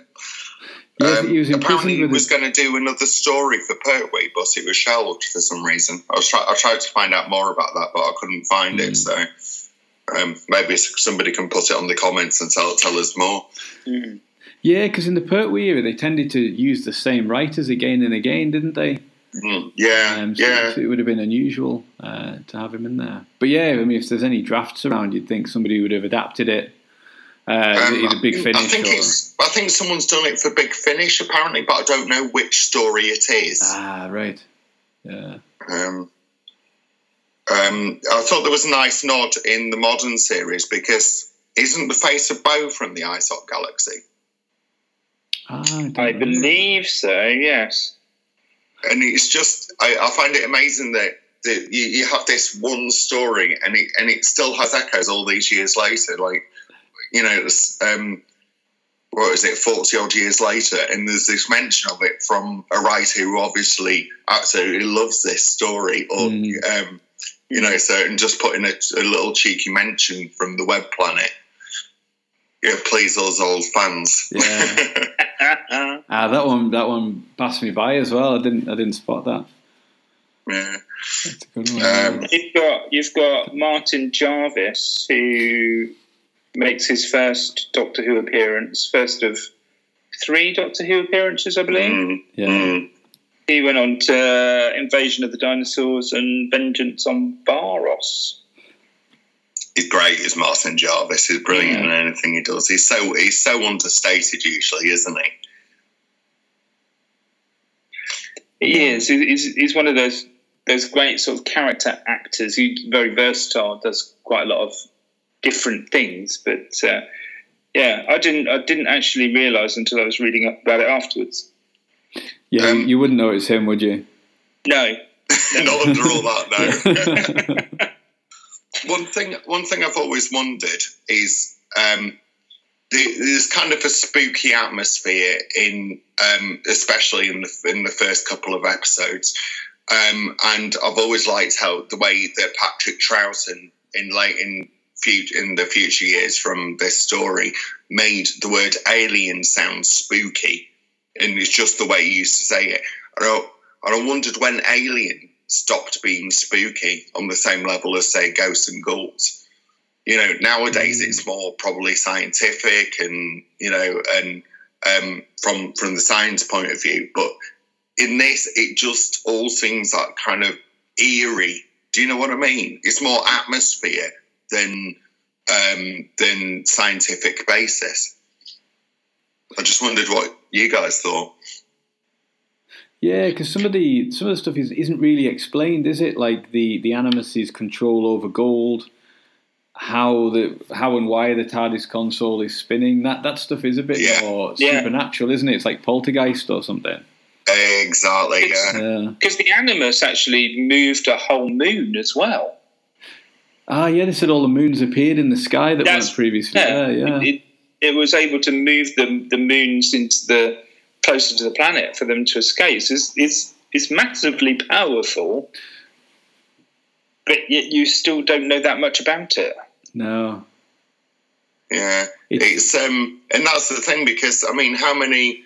Um, he was apparently, he was going to do another story for Pertwee, but it was shelved for some reason. I was try- I tried to find out more about that, but I couldn't find mm. it. So um, maybe somebody can put it on the comments and tell tell us more. Mm. Yeah, because in the Pertwee era, they tended to use the same writers again and again, didn't they? Mm. Yeah, um, so, yeah. It would have been unusual uh, to have him in there. But yeah, I mean, if there's any drafts around, you'd think somebody would have adapted it uh, um, either Big Finish I think or... it's. I think someone's done it for Big Finish apparently, but I don't know which story it is. Ah, right. Yeah. Um, um, I thought there was a nice nod in the modern series because isn't the face of Boe from the Isop Galaxy? Ah, I, I believe so. Yes. And it's just, I, I find it amazing that that you, you, have this one story and it and it still has echoes all these years later. Like you know, um, what is it, 40 odd years later, and there's this mention of it from a writer who obviously absolutely loves this story, or, mm. um, you know, so, and just putting a, a, little cheeky mention from the web planet. Yeah, please us old fans. Yeah, uh, that one, that one passed me by as well. I didn't, I didn't spot that. Yeah, That's a good one. Um, you've got, you've got Martin Jarvis who makes his first Doctor Who appearance, first of three Doctor Who appearances, I believe. Mm, yeah. Mm. He went on to Invasion of the Dinosaurs and Vengeance on Varos. he's great as Martin Jarvis. He's brilliant yeah. in anything he does. He's so he's so understated usually, isn't he? He is. He's, he's one of those those great sort of character actors. He's very versatile. Does quite a lot of different things. But uh, yeah, I didn't I didn't actually realise until I was reading up about it afterwards. Yeah, um, you wouldn't know it's him, would you? No, not under all that. No. one thing, one thing I've always wondered is um, there's kind of a spooky atmosphere in, um, especially in the in the first couple of episodes. Um, and I've always liked how the way that Patrick Troughton in late in in the future years from this story made the word alien sound spooky, and it's just the way he used to say it. And I, and I wondered when alien stopped being spooky on the same level as say ghosts and ghouls. You know, nowadays mm. it's more probably scientific and you know, and um, from from the science point of view. But in this, it just all seems like kind of eerie. Do you know what I mean? It's more atmosphere than um, than scientific basis. I just wondered what you guys thought. Yeah, because some of the some of the stuff is, isn't really explained, is it? Like the the Animus's control over gold, how the how and why the TARDIS console is spinning. That that stuff is a bit yeah. more yeah. supernatural, isn't it? It's like poltergeist or something. Exactly. Yeah. Because the Animus actually moved a whole moon as well. Ah, yeah, they said all the moons appeared in the sky that That's, weren't previously yeah, Yeah, it, it, was able to move the the moons into the closer to the planet for them to escape. So it's, it's, it's massively powerful, but yet you still don't know that much about it. No. Yeah, it's, it's um, and that's the thing because I mean, how many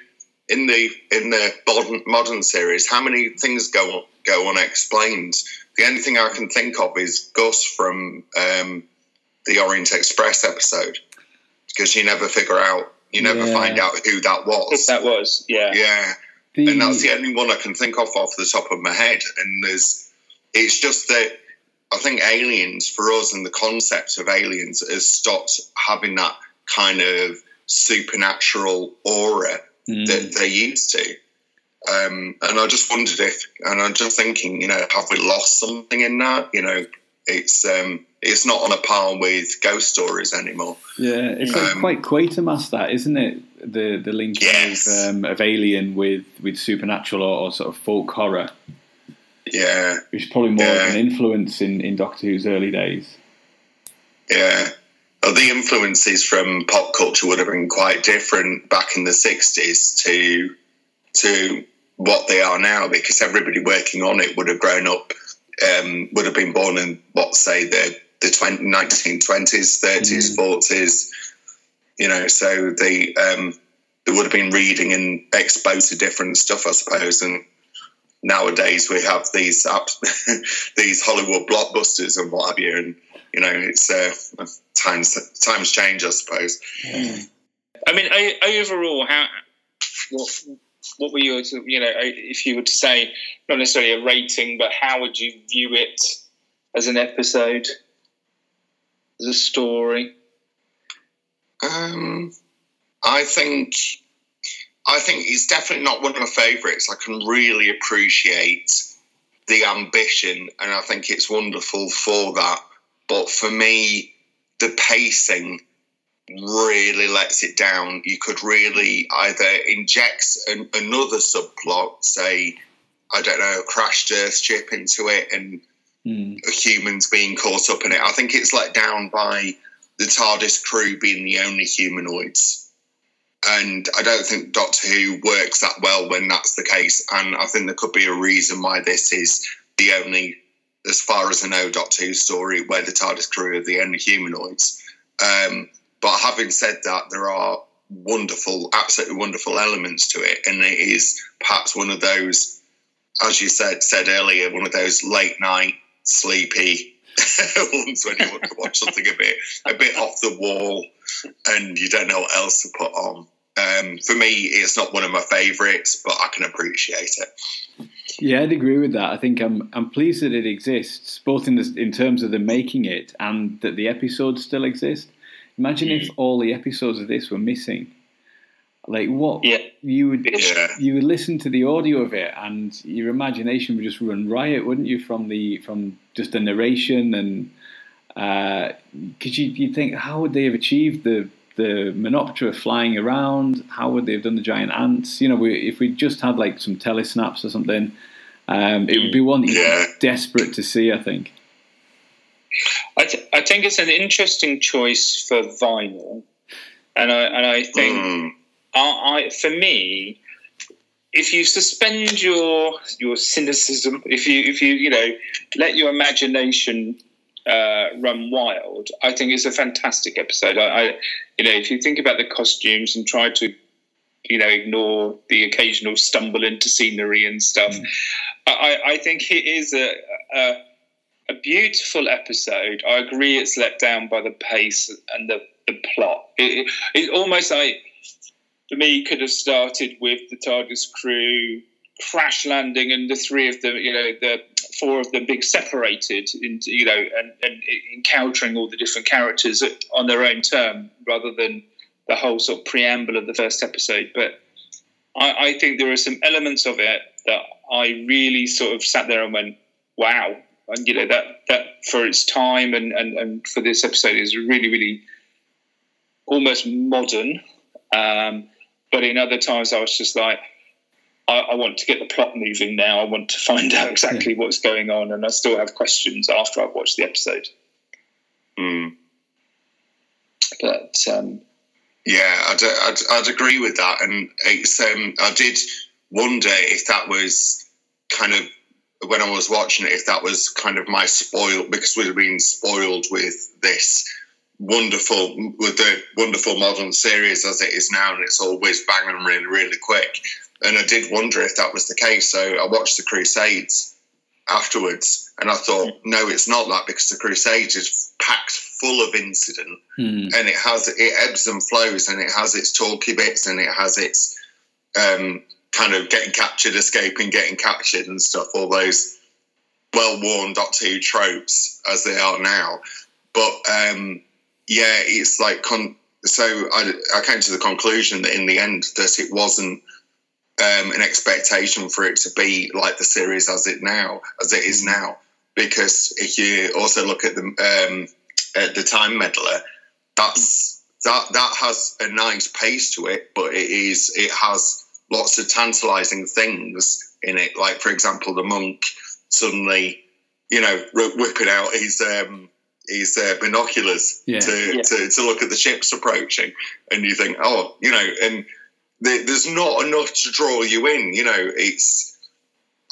in the in the modern, modern series, how many things go go unexplained? The only thing I can think of is Gus from um, the Orient Express episode because you never figure out, you never yeah. find out who that was. That was, yeah, yeah. The... And that's the only one I can think of off the top of my head. And there's, it's just that I think aliens for us and the concept of aliens has stopped having that kind of supernatural aura mm. that they used to. Um, and I just wondered if, and I'm just thinking, you know, have we lost something in that? You know, it's um, it's not on a par with ghost stories anymore. Yeah, it's um, quite Quatermass, that isn't it? The the link yes. of, um, of Alien with with supernatural or, or, sort of folk horror. Yeah, which is probably more yeah. of an influence in in Doctor Who's early days. Yeah. Well, the influences from pop culture would have been quite different back in the 60s to to what they are now because everybody working on it would have grown up, um, would have been born in what say the the 20, 1920s, 30s, mm. 40s. You know, so they um, they would have been reading and exposed to different stuff, I suppose. And nowadays we have these these Hollywood blockbusters and what have you, and you know, it's uh, times times change, I suppose. Mm. I mean, overall, how what what were your, you know, if you were to say, not necessarily a rating, but how would you view it as an episode, a story? Um, I think, I think it's definitely not one of my favourites. I can really appreciate the ambition, and I think it's wonderful for that. But for me, the pacing really lets it down. You could really either inject an, another subplot, say, I don't know, crashed Earthship into it and mm. humans being caught up in it. I think it's let down by the TARDIS crew being the only humanoids. And I don't think Doctor Who works that well when that's the case. And I think there could be a reason why this is the only, as far as I know, Doctor Who story where the TARDIS crew are the only humanoids. Um, but having said that, there are wonderful, absolutely wonderful elements to it, and it is perhaps one of those, as you said said earlier, one of those late night sleepy ones when you want to watch something a bit a bit off the wall and you don't know what else to put on. Um, for me, it's not one of my favourites, but I can appreciate it. Yeah, I'd agree with that. I think I'm I'm pleased that it exists, both in the, in terms of the making it and that the episodes still exist. Imagine if all the episodes of this were missing. Like what Yeah. you would Yeah. you would listen to the audio of it and your imagination would just run riot, wouldn't you? From the from just the narration and because you you think how would they have achieved the the Menoptera flying around? How would they have done the giant ants? You know, we, if we just had like some telesnaps or something, um, it would be one that you're Yeah. desperate to see. I think. I, th- I think it's an interesting choice for vinyl, and I and I think Mm, I, I for me, if you suspend your your cynicism, if you if you you know let your imagination uh, run wild, I think it's a fantastic episode. I, I you know if you think about the costumes and try to you know ignore the occasional stumble into scenery and stuff, I, I I think it is a, a a beautiful episode. I agree it's let down by the pace and the, the plot. It, it, it almost like, for me, could have started with the TARDIS crew crash landing and the three of them, you know, the four of them being separated into, you know, and, and encountering all the different characters on their own term rather than the whole sort of preamble of the first episode. But I, I think there are some elements of it that I really sort of sat there and went, wow. And you know that that for its time and, and, and for this episode is really really almost modern. Um, but in other times, I was just like, I, I want to get the plot moving now. I want to find out exactly what's going on, and I still have questions after I've watched the episode. mm. But um, Yeah, I'd, I'd, I'd agree with that. And it's um, I did wonder if that was kind of when I was watching it, if that was kind of my spoil because we've been spoiled with this wonderful with the wonderful modern series as it is now, and it's always banging really really quick. And I did wonder if that was the case. So I watched the Crusades afterwards, and I thought, no, it's not that because the Crusades is packed full of incident Hmm. and it has it ebbs and flows and it has its talky bits and it has its um, kind of getting captured, escaping, getting captured and stuff. All those well-worn Doctor Who tropes as they are now. But um, yeah, it's like con- so. I, I came to the conclusion that in the end that it wasn't um, an expectation for it to be like the series as it now as it is now. Because if you also look at the um, at the time meddler, that's that that has a nice pace to it, but it is it has lots of tantalizing things in it. Like for example, the monk suddenly, you know, wh- whipping out his um, his uh, binoculars Yeah. to, Yeah. to to look at the ships approaching, and you think, oh, you know, and there, there's not enough to draw you in. You know, it's.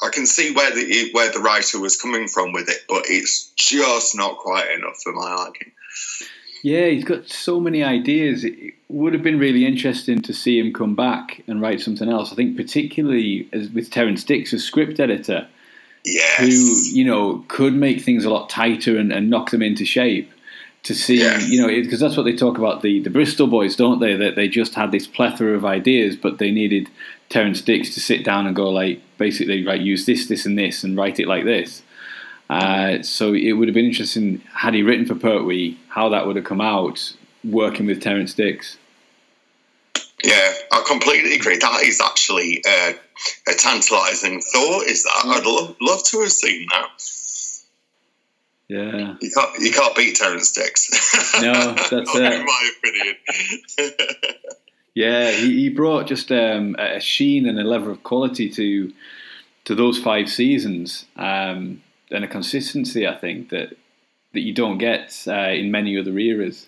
I can see where the where the writer was coming from with it, but it's just not quite enough for my liking. Yeah, he's got so many ideas. It would have been really interesting to see him come back and write something else. I think particularly as with Terrance Dicks as script editor, Yes. who you know could make things a lot tighter and, and knock them into shape. To see, Yeah. you know, because that's what they talk about the the Bristol boys, don't they? That they just had this plethora of ideas, but they needed Terrance Dicks to sit down and go like, basically, right, use this, this, and this, and write it like this. Uh, so it would have been interesting had he written for Pertwee, how that would have come out working with Terrance Dicks. Yeah, I completely agree. That is actually uh, a tantalising thought. Is that I'd love love to have seen that. Yeah, You can't you can't beat Terrance Dicks. No, that's in my opinion. yeah, he, he brought just um, a sheen and a level of quality to to those five seasons, um, and a consistency I think that that you don't get uh, in many other eras.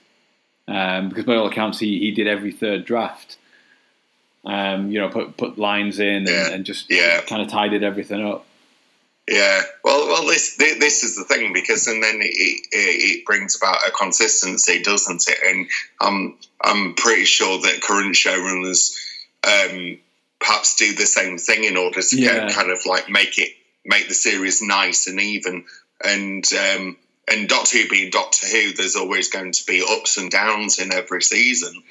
Um, because by all accounts, he, he did every third draft. Um, you know, put put lines in and, Yeah. and just Yeah. kind of tidied everything up. Yeah, well, well, this this is the thing because, and then it, it, brings about a consistency, doesn't it? And I'm I'm pretty sure that current showrunners um, perhaps do the same thing in order to Yeah. get, kind of like make it make the series nice and even. And um, and Doctor Who being Doctor Who, there's always going to be ups and downs in every season.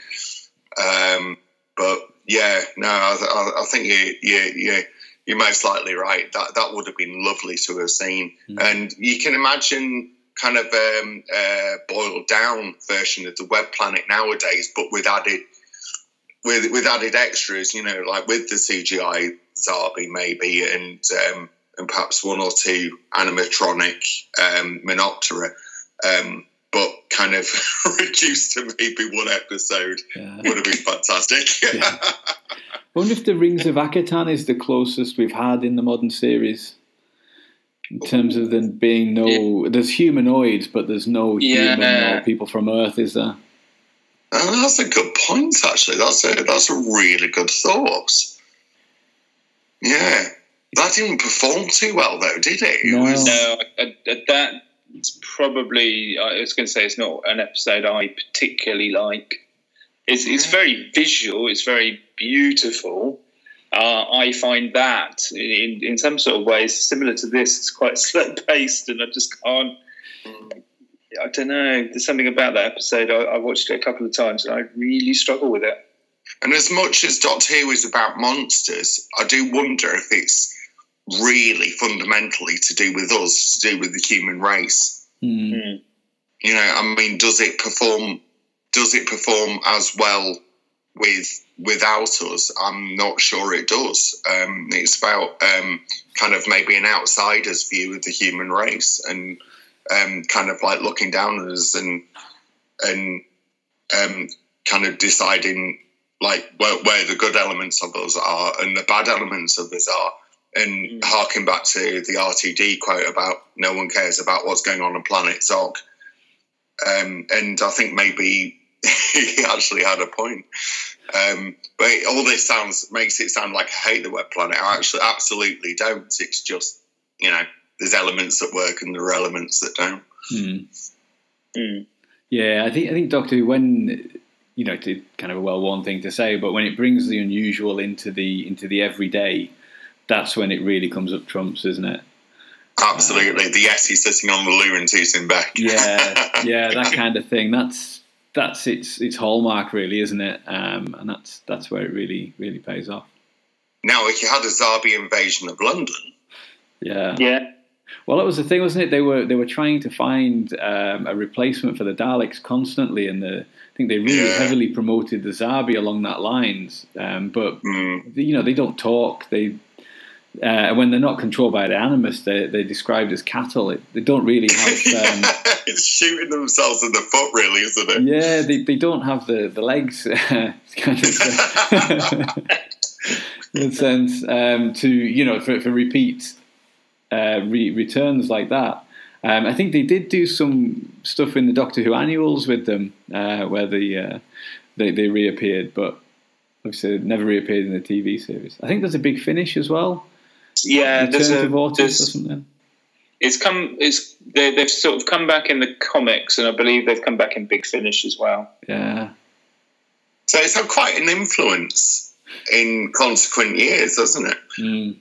Um, but yeah, no, I, I, think you you you you're most likely right. That that would have been lovely to have seen, mm. and you can imagine kind of um, uh, boiled down version of the web planet nowadays, but with added with with added extras. You know, like with the CGI Zarbi maybe, and um, and perhaps one or two animatronic um, Menoptera. Um, but kind of reduced to maybe one episode yeah. would have been fantastic. yeah. I wonder if the Rings of Akhaten is the closest we've had in the modern series. In terms of there being no, yeah. there's humanoids, but there's no human or people from Earth, is there? Oh, that's a good point. Actually, that's a that's a really good thought. Yeah, that didn't perform too well, though, did it? No, it was, no that it's probably I was going to say it's not an episode I particularly like. It's it's very visual. It's very beautiful. Uh, I find that in in some sort of ways similar to this. It's quite slow paced, and I just can't. I don't know. There's something about that episode. I, I watched it a couple of times, and I really struggle with it. And as much as Doctor Who is about monsters, I do wonder if it's really fundamentally to do with us, to do with the human race. Mm. You know, I mean, does it perform? Does it perform as well with without us? I'm not sure it does. Um, it's about um, kind of maybe an outsider's view of the human race, and um, kind of like looking down at us and and um, kind of deciding like where, where the good elements of us are and the bad elements of us are and mm. harking back to the RTD quote about no one cares about what's going on on planet Zog. Um, and I think maybe he actually had a point. Um, but all this sounds makes it sound like I hate the web planet. I actually absolutely don't. It's just you know there's elements that work and there are elements that don't. Mm. Mm. Yeah, I think I think Doctor Who when you know it's kind of a well worn thing to say, but when it brings the unusual into the into the everyday, that's when it really comes up trumps, isn't it? Absolutely. The yes, he's sitting on the loo and tooting back. yeah, yeah, that kind of thing. That's that's its its hallmark, really, isn't it? Um, and that's that's where it really really pays off. Now, if you had a Zarbi invasion of London, yeah, yeah. Well, that was the thing, wasn't it? They were they were trying to find um, a replacement for the Daleks constantly, and the I think they really yeah. heavily promoted the Zarbi along that lines. Um, but mm. you know, they don't talk. They uh, when they're not controlled by the animus, they, they're described as cattle. It, they don't really have. Um, it's shooting themselves in the foot, really, isn't it? Yeah, they, they don't have the, the legs, kind of, in a sense, um, to, you know, for, for repeat uh, re- returns like that. Um, I think they did do some stuff in the Doctor Who annuals with them, uh, where they, uh, they, they reappeared, but obviously never reappeared in the TV series. I think there's a big finish as well. Yeah, there's a, there's, or something. It's come. It's they, have sort of come back in the comics, and I believe they've come back in Big Finish as well. Yeah. So it's had quite an influence in consequent years, hasn't it? Mm.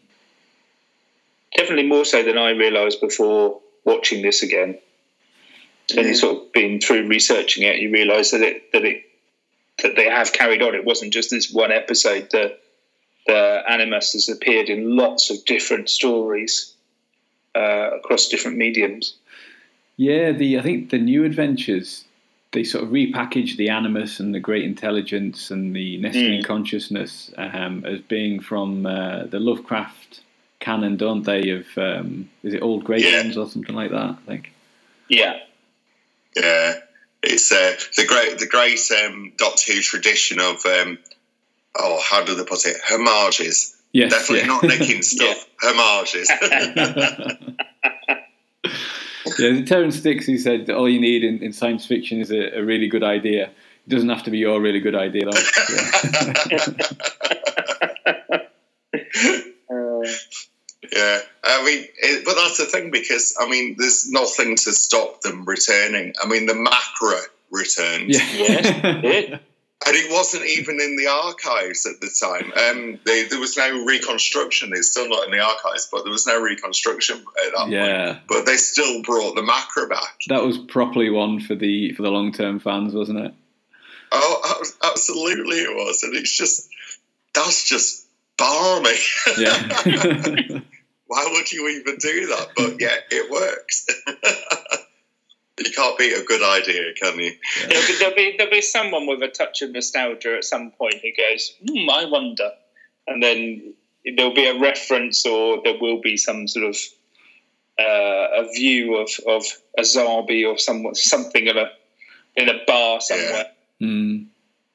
Definitely more so than I realised before watching this again. Yeah. And you sort of been through researching it, you realise that it that it that they have carried on. It wasn't just this one episode that the Animus has appeared in lots of different stories uh, across different mediums. Yeah, the I think the new adventures they sort of repackage the Animus and the Great Intelligence and the Nestene mm. Consciousness um, as being from uh, the Lovecraft canon, don't they? Of um, is it Old Great yeah. Ones or something like that? I think. Yeah. Yeah, it's uh, the great the great um, Doctor Who tradition of um, oh, how do they put it? Homages. Yes, Definitely yeah. not nicking stuff. Homages. yeah, Terrance Dicks, he said all you need in, in science fiction is a, a, really good idea. It doesn't have to be your really good idea, though. Yeah. yeah. I mean, it, but that's the thing because I mean, there's nothing to stop them returning. I mean, the Macra returned. Yeah. yes, and it wasn't even in the archives at the time. Um, they, there was no reconstruction. It's still not in the archives, but there was no reconstruction at that yeah. point. But they still brought the Macra back. That was properly one for the for the long term fans, wasn't it? Oh, absolutely, it was. And it's just that's just barmy. Yeah. Why would you even do that? But yeah, it works. you can't beat a good idea, can you? There'll, be, there'll, be, there'll be someone with a touch of nostalgia at some point who goes, hmm, I wonder. And then there'll be a reference or there will be some sort of uh, a view of, of a Zarbi or some, something in a, in a bar somewhere. Mm.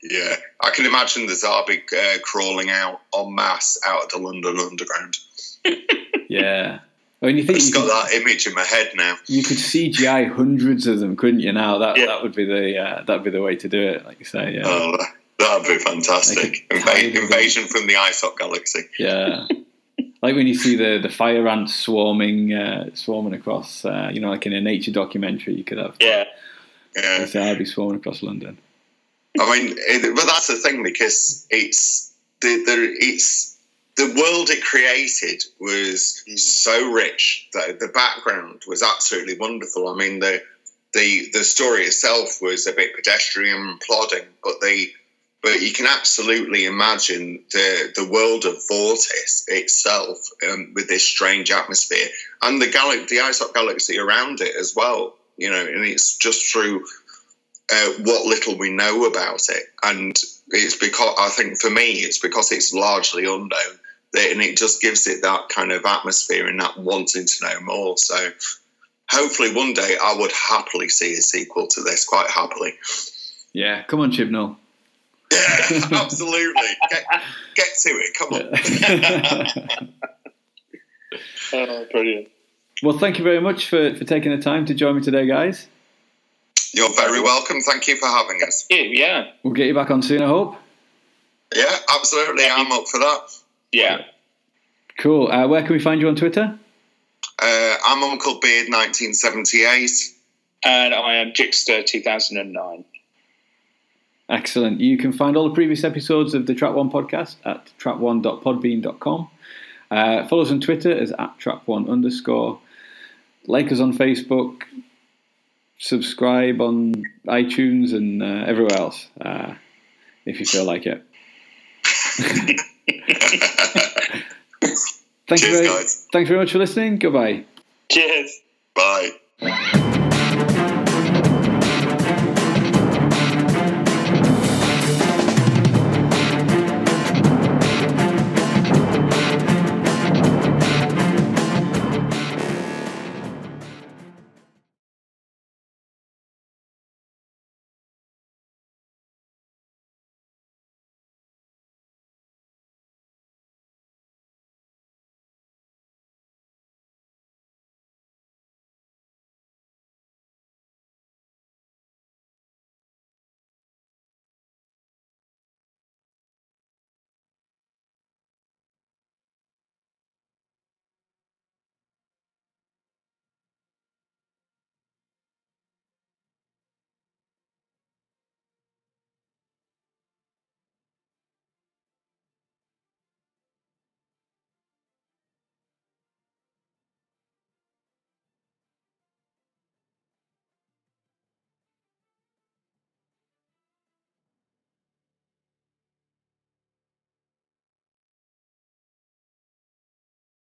Yeah, I can imagine the Zarbi uh, crawling out en masse out of the London Underground. Yeah. When you think I've you got could, that image in my head now. you could CGI hundreds of them, couldn't you? Now that Yeah. that would be the uh, that'd be the way to do it, like you say. Yeah. Oh, that'd be fantastic. Like a tide of Inva- invasion from the Isop galaxy. Yeah. like when you see the, the fire ants swarming uh, swarming across, uh, you know, like in a nature documentary, you could have Yeah. Yeah. I'd be swarming across London. I mean, it, but that's the thing because it's the, the it's the world it created was so rich that the background was absolutely wonderful. I mean, the the the story itself was a bit pedestrian and plodding, but the but you can absolutely imagine the the world of Vortis itself um, with this strange atmosphere and the gal- the Isop galaxy around it as well. You know, and it's just through uh, what little we know about it, and it's because I think for me it's because it's largely unknown, and it just gives it that kind of atmosphere and that wanting to know more. So hopefully one day I would happily see a sequel to this, quite happily. Yeah, come on, Chibnall. Yeah, absolutely. Get, get to it. Come on. Oh, brilliant. well, thank you very much for, for taking the time to join me today, guys. You're very welcome. Thank you for having us. Yeah, yeah. We'll get you back on soon, I hope. Yeah, absolutely. I'm up for that. Yeah. Cool. Uh, where can we find you on Twitter? Uh, I'm Uncle Beard 1978. And I am Jixter 2009. Excellent. You can find all the previous episodes of the Trap One podcast at trap1.podbean.com. Uh, follow us on Twitter as at trap1 underscore. Like us on Facebook. Subscribe on iTunes and uh, everywhere else uh, if you feel like it. Thank you very, guys. thanks very much for listening. Goodbye. Cheers. Bye.